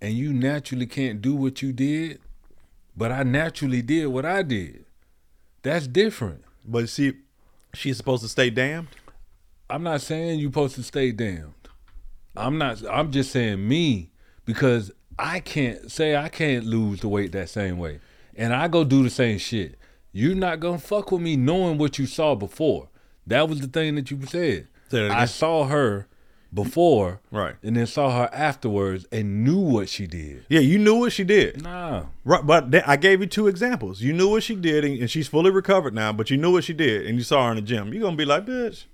and you naturally can't do what you did, but I naturally did what I did. That's different. But see, she's supposed to stay damned. I'm not saying you supposed to stay damned. I'm not. I'm just saying me because I can't say I can't lose the weight that same way, and I go do the same shit. You're not gonna fuck with me knowing what you saw before. That was the thing that you said. I saw her before, Right. and then saw her afterwards, and knew what she did. Yeah, you knew what she did. Nah, Right, but th- I gave you two examples. You knew what she did, and, and she's fully recovered now. But you knew what she did, and you saw her in the gym. You're gonna be like, bitch.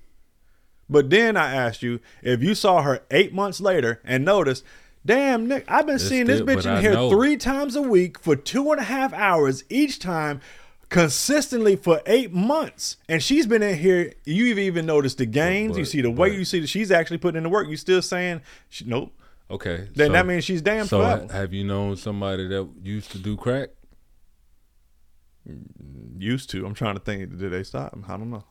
But then I asked you if you saw her eight months later and noticed, damn, Nick, I've been It's seeing this bitch in I here know. three times a week for two and a half hours each time, consistently for eight months, and she's been in here. You've even noticed the oh, gains. you see the weight. but- You see that she's actually putting in the work. You still saying, she, nope. okay. Then so- that means she's damn So forever. have you known somebody that used to do crack? Used to. I'm trying to think. Did they stop? I don't know.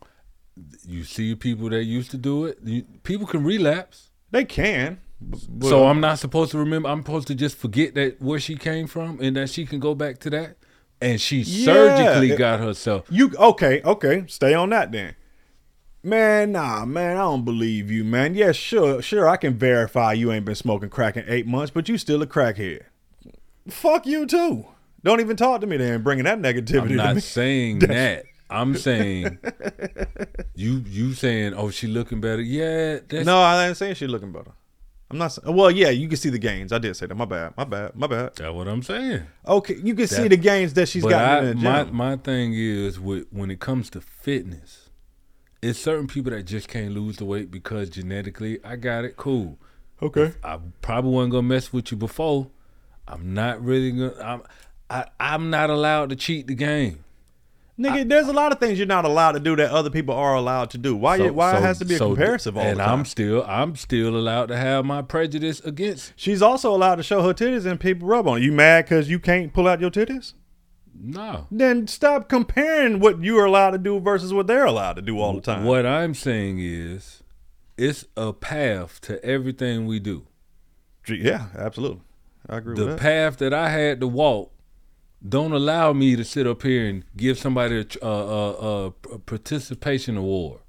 You see people that used to do it. You, people can relapse. They can. but- so I'm not supposed to remember. I'm supposed to just forget that where she came from, and that she can go back to that. And she Yeah. surgically got herself. You okay? Okay, stay on that then. Man, nah, man, I don't believe you, man. Yeah, sure, sure, I can verify you ain't been smoking crack in eight months, but you still a crackhead. Fuck you too. Don't even talk to me then, bringing that negativity I'm not saying that. I'm saying you. You saying, oh, she looking better? Yeah. That's, no, I ain't saying she looking better. I'm not. Well, yeah, you can see the gains. I did say that. My bad. My bad. My bad. That's what I'm saying. Okay, you can see the gains that she's got in the gym. My my thing is with when it comes to fitness, it's certain people that just can't lose the weight because genetically I got it. Cool. Okay. If I probably wasn't gonna mess with you before. I'm not really gonna. I'm I, I'm not allowed to cheat the game. Nigga, there's a lot of things you're not allowed to do that other people are allowed to do. Why? So- why so- it has to be a so- comparison all and the time? I'm still I'm still allowed to have my prejudice against. She's also allowed to show her titties and people rub on. You mad because you can't pull out your titties? No. Then stop comparing what you are allowed to do versus what they're allowed to do all the time. What I'm saying is, it's a path to everything we do. Yeah, absolutely. I agree the with that. path that I had to walk don't allow me to sit up here and give somebody a, a, a, a participation award.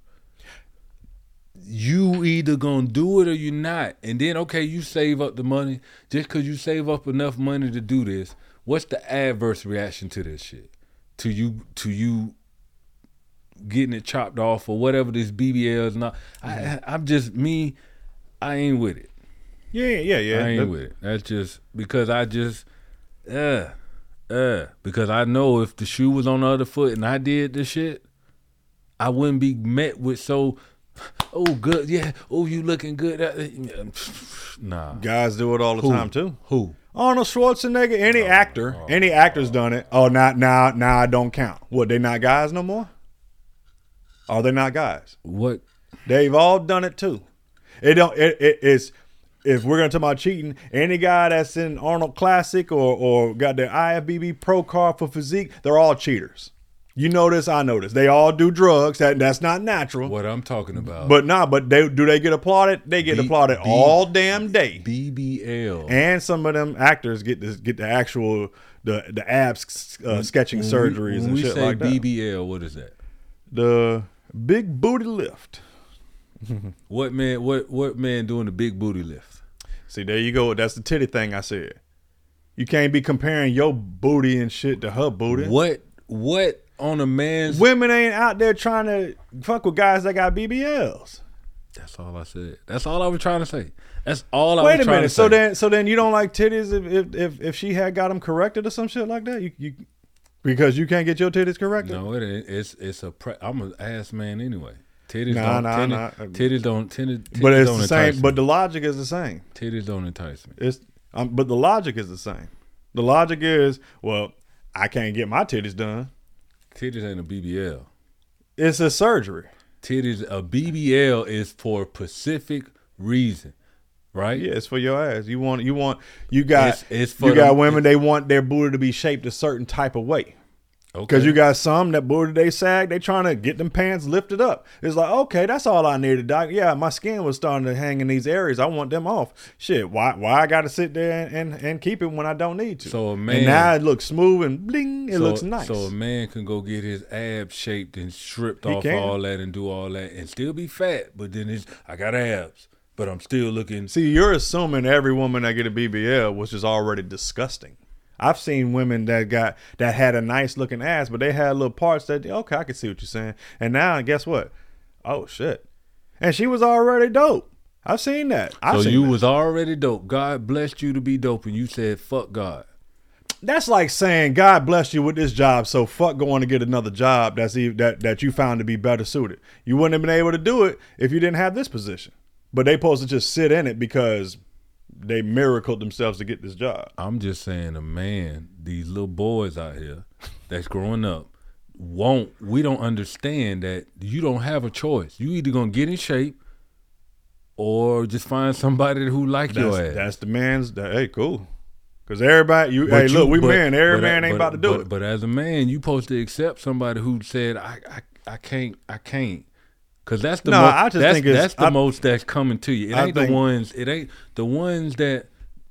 You either gonna do it or you're not, and then okay, you save up the money. Just because you save up enough money to do this, what's the adverse reaction to this shit? To you, to you getting it chopped off or whatever this BBL is not. I, I'm just me. I ain't with it. Yeah, yeah, yeah. I ain't That- with it. That's just because I just, uh, uh, because I know if the shoe was on the other foot and I did this shit, I wouldn't be met with so, oh good, yeah, oh you looking good. Uh, Nah, Guys do it all the Who? time too. Who? Arnold Schwarzenegger, any actor, any actor's done it. Oh, not now. Now I don't count. What? They not guys no more? Are they not guys? What? They've all done it too. It don't. It, it, it's if we're gonna talk about cheating, any guy that's in Arnold Classic or or got their IFBB Pro card for physique, they're all cheaters. You know this, I know this. They all do drugs. That that's not natural. What I'm talking about? But nah, but they do they get applauded? They get B- applauded B- all damn day. BBL. And some of them actors get this get the actual the the abs uh, sketching When surgeries and shit like that. We say BBL, what is that? The big booty lift. What man? What what man doing the big booty lift? See, there you go. That's the titty thing I said. You can't be comparing your booty and shit to her booty. What what on a man's? Women ain't out there trying to fuck with guys that got BBLs. That's all I said. That's all I was trying to say. That's all I Wait was a trying minute. to So then, so then you don't like titties if if if, if she had got them corrected or some shit like that? You you because you can't get your titties corrected. No, it ain't. It's it's a. Pre- I'm an ass man anyway. Titties Nah, don't. nah, titties, nah. titties don't. Titties, titties but it's don't the same. But the logic is the same. titties don't entice me. It's um, but the logic is the same. The logic is well, I can't get my titties done. Titties ain't a BBL. It's a surgery. Titties a BBL is for a specific reason, right? Yeah, it's for your ass. You want you want you got It's- it's for you got them- women they want their booty to be shaped a certain type of way. Because Okay. you got some that booty they sag, they trying to get them pants lifted up. It's like, okay, that's all I needed, doc. Yeah, my skin was starting to hang in these areas. I want them off. Shit, why why I gotta sit there and, and, and keep it when I don't need to? So a man- and now it looks smooth and bling, it so, looks nice. So a man can go get his abs shaped and stripped He off can. all that and do all that and still be fat, but then it's I got abs, but I'm still looking. See, you're assuming every woman that get a BBL was just already disgusting. I've seen women that got that had a nice looking ass, but they had little parts that okay, I can see what you're saying. And now, guess what? Oh shit! And she was already dope. I've seen that. I've so seen you that. was already dope. God blessed you to be dope, and you said fuck God. That's like saying God blessed you with this job, so fuck going to get another job that's e- that that you found to be better suited. You wouldn't have been able to do it if you didn't have this position. But they supposed to just sit in it because they miracled themselves to get this job. I'm just saying, a man, these little boys out here that's growing up, won't. We don't understand that you don't have a choice. You either gonna get in shape, or just find somebody who like That's, your ass. that's the man's. That, hey, cool. Because everybody, you, But hey, look, we but- man. Every but- man ain't about to do it. But as a man, you supposed to accept somebody who said, "I, I, I can't, I can't," because that's the No, mo- I just that's, think that's the I- most that's coming to you. It ain't think- the ones. It ain't the ones that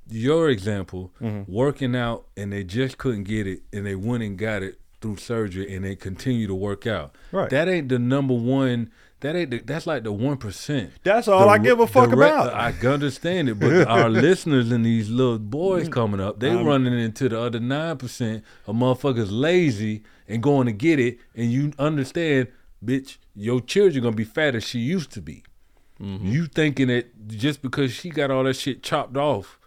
your example Mm-hmm. working out and they just couldn't get it and they went and got it through surgery and they continue to work out. Right. That ain't the number one. That ain't. The, that's like the one percent. That's all I give a fuck about. I understand it, but our listeners and these little boys coming up, they I'm- running into the other nine percent of motherfuckers lazy and going to get it, and you understand, bitch, your children gonna be fat as she used to be. Mm-hmm. You thinking that just because she got all that shit chopped off,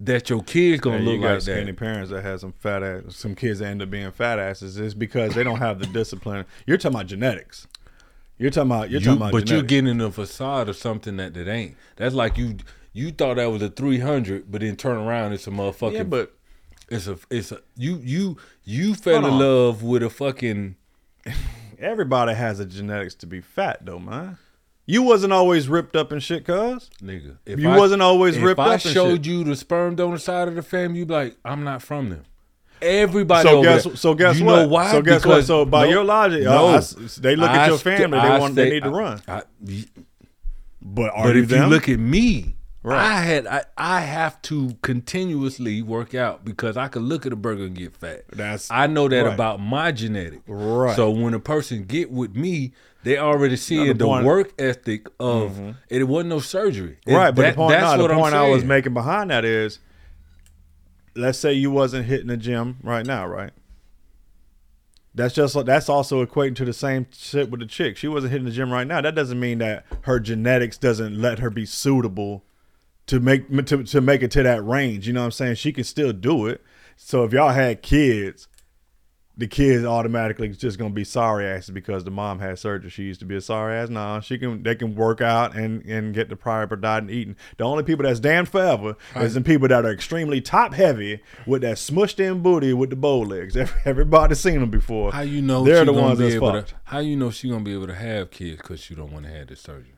that your kids gonna Hey, look you got like skinny that. parents that have some fat ass, some kids that end up being fat asses. is because they don't have the discipline. You're talking about genetics. You're talking about. You're You- talking about. but you're genetics. getting a facade of something that that ain't. That's like you you thought that was a three hundred, but then turn around it's a motherfucking. Yeah, but it's a it's a you you you fell in on. love with a fucking. Everybody has a genetics to be fat, though, man. You wasn't always ripped up and shit, cuz. Nigga, If you wasn't always if ripped I up and showed you the sperm donor side of the family, you'd be like, I'm not from them. Everybody. So guess there. so guess you what? Know why? So guess what? So by no, your logic, no. I they look at I your st- family, they I want they need to I- run. I- but are but you if them? you look at me, Right. I had I, I have to continuously work out because I could look at a burger and get fat. That's I know that right. about my genetic. Right. So when a person get with me, they already seeing the, point- work ethic of Mhm. it wasn't no surgery. It- right, but that- the point, that's no, what I'm point I was making behind that is, let's say you wasn't hitting the gym right now, right? That's just that's also equating to the same shit with the chick. She wasn't hitting the gym right now. That doesn't mean that her genetics doesn't let her be suitable to make to, to make it to that range. You know what I'm saying? She can still do it. So if y'all had kids, the kids automatically just gonna be sorry asses because the mom had surgery. She used to be a sorry ass. Nah, she can they can work out and and get the proper diet and eating. The only people that's damned forever is the people that are extremely top heavy with that smushed in booty with the bow legs. Every- Everybody's seen them before. How you know they're the ones that's fucked? to? How you know she gonna be able to have kids because she don't want to have the surgery?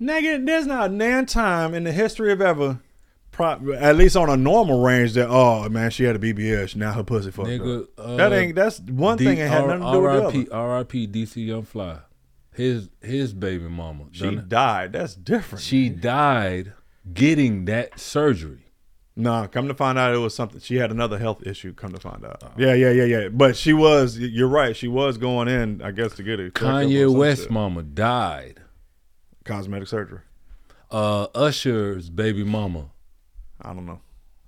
Nigga, there's not a nan time in the history of ever, pro- at least on a normal range, that oh man, she had a BBS, now her pussy fucked Nigga, up. uh, that ain't that's one D- thing that had R- nothing to do with the R.I.P. other. R.I.P. DC Young Fly. His his baby mama. She died. That's different. She died getting that surgery. Nah, come to find out, it was something. She had another health issue. Come to find Oh. out, yeah, yeah, yeah, yeah. But she was. You're right. She was going in, I guess, to get it. checked up or Kanye West shit. mama died. Cosmetic surgery. Uh, Usher's baby mama. I don't know.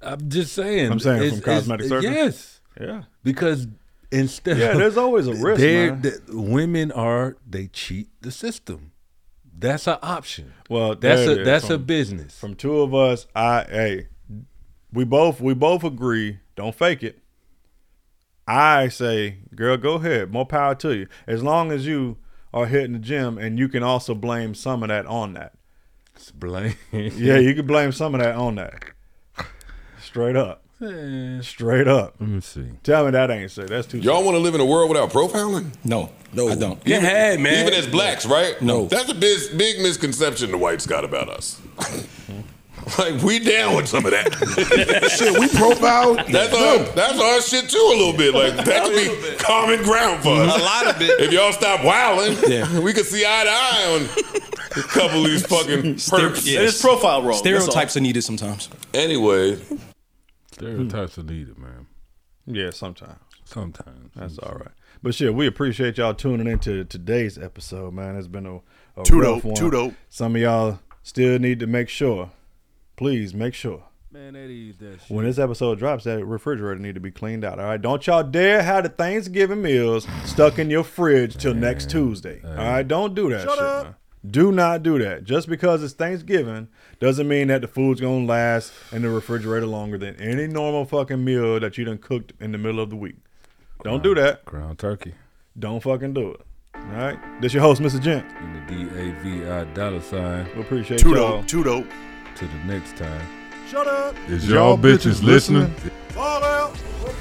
I'm just saying. I'm saying it's- from cosmetic surgery? Yes. Yeah. Because instead, Yeah, there's always a risk, the- women are they cheat the system. That's an option. Well, that's a that's a business. From two of us, I hey, we both we both agree. Don't fake it. I say, girl, go ahead. More power to you. As long as you are hitting the gym, and you can also blame some of that on that. Blame. yeah, you can blame some of that on that. Straight up. Eh. Straight up. Let me see. Tell me that ain't said. That's too. Y'all want to live in a world without profiling? No, no, I don't. Even, Yeah, man. Even as blacks, right? No. That's a big, big misconception the whites got about us. Like we down with some of that. Shit, we profile. That's our that's our shit too a little bit. Like that could be common ground for us. A lot of it. If y'all stop wilding, Yeah. we could see eye to eye on a couple of these fucking perps. Yeah. It's profile role. that's all. Stereotypes are needed sometimes. Anyway, Stereotypes are needed, man. Yeah, sometimes. Sometimes. That's all right. But shit, we appreciate y'all tuning into today's episode, man. It's been a, a Too rough dope, one. too dope. Some of y'all still need to make sure. Please make sure. Man, that is that shit. When this episode drops, that refrigerator need to be cleaned out. All right, don't y'all dare have the Thanksgiving meals stuck in your fridge till next Tuesday. All right, don't do that shit, man. Do not do that. Just because it's Thanksgiving doesn't mean that the food's gonna last in the refrigerator longer than any normal fucking meal that you done cooked in the middle of the week. Don't do that. Ground turkey. Don't fucking do it. All right. This your host, Mr. Gent. And the D A V I dollar sign. We appreciate Too y'all. dope. Too. To the next time. Shut up. Is y'all bitches listening? Fall out. What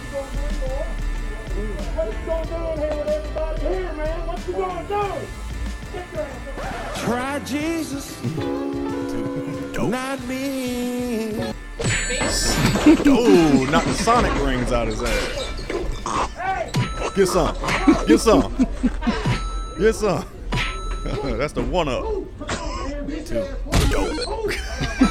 you gonna do in here with everybody here, man? What you gonna do? Try Jesus. Not me. oh, knock the Sonic rings out his ass. Get some. Get some. Get some. That's the one up. Two.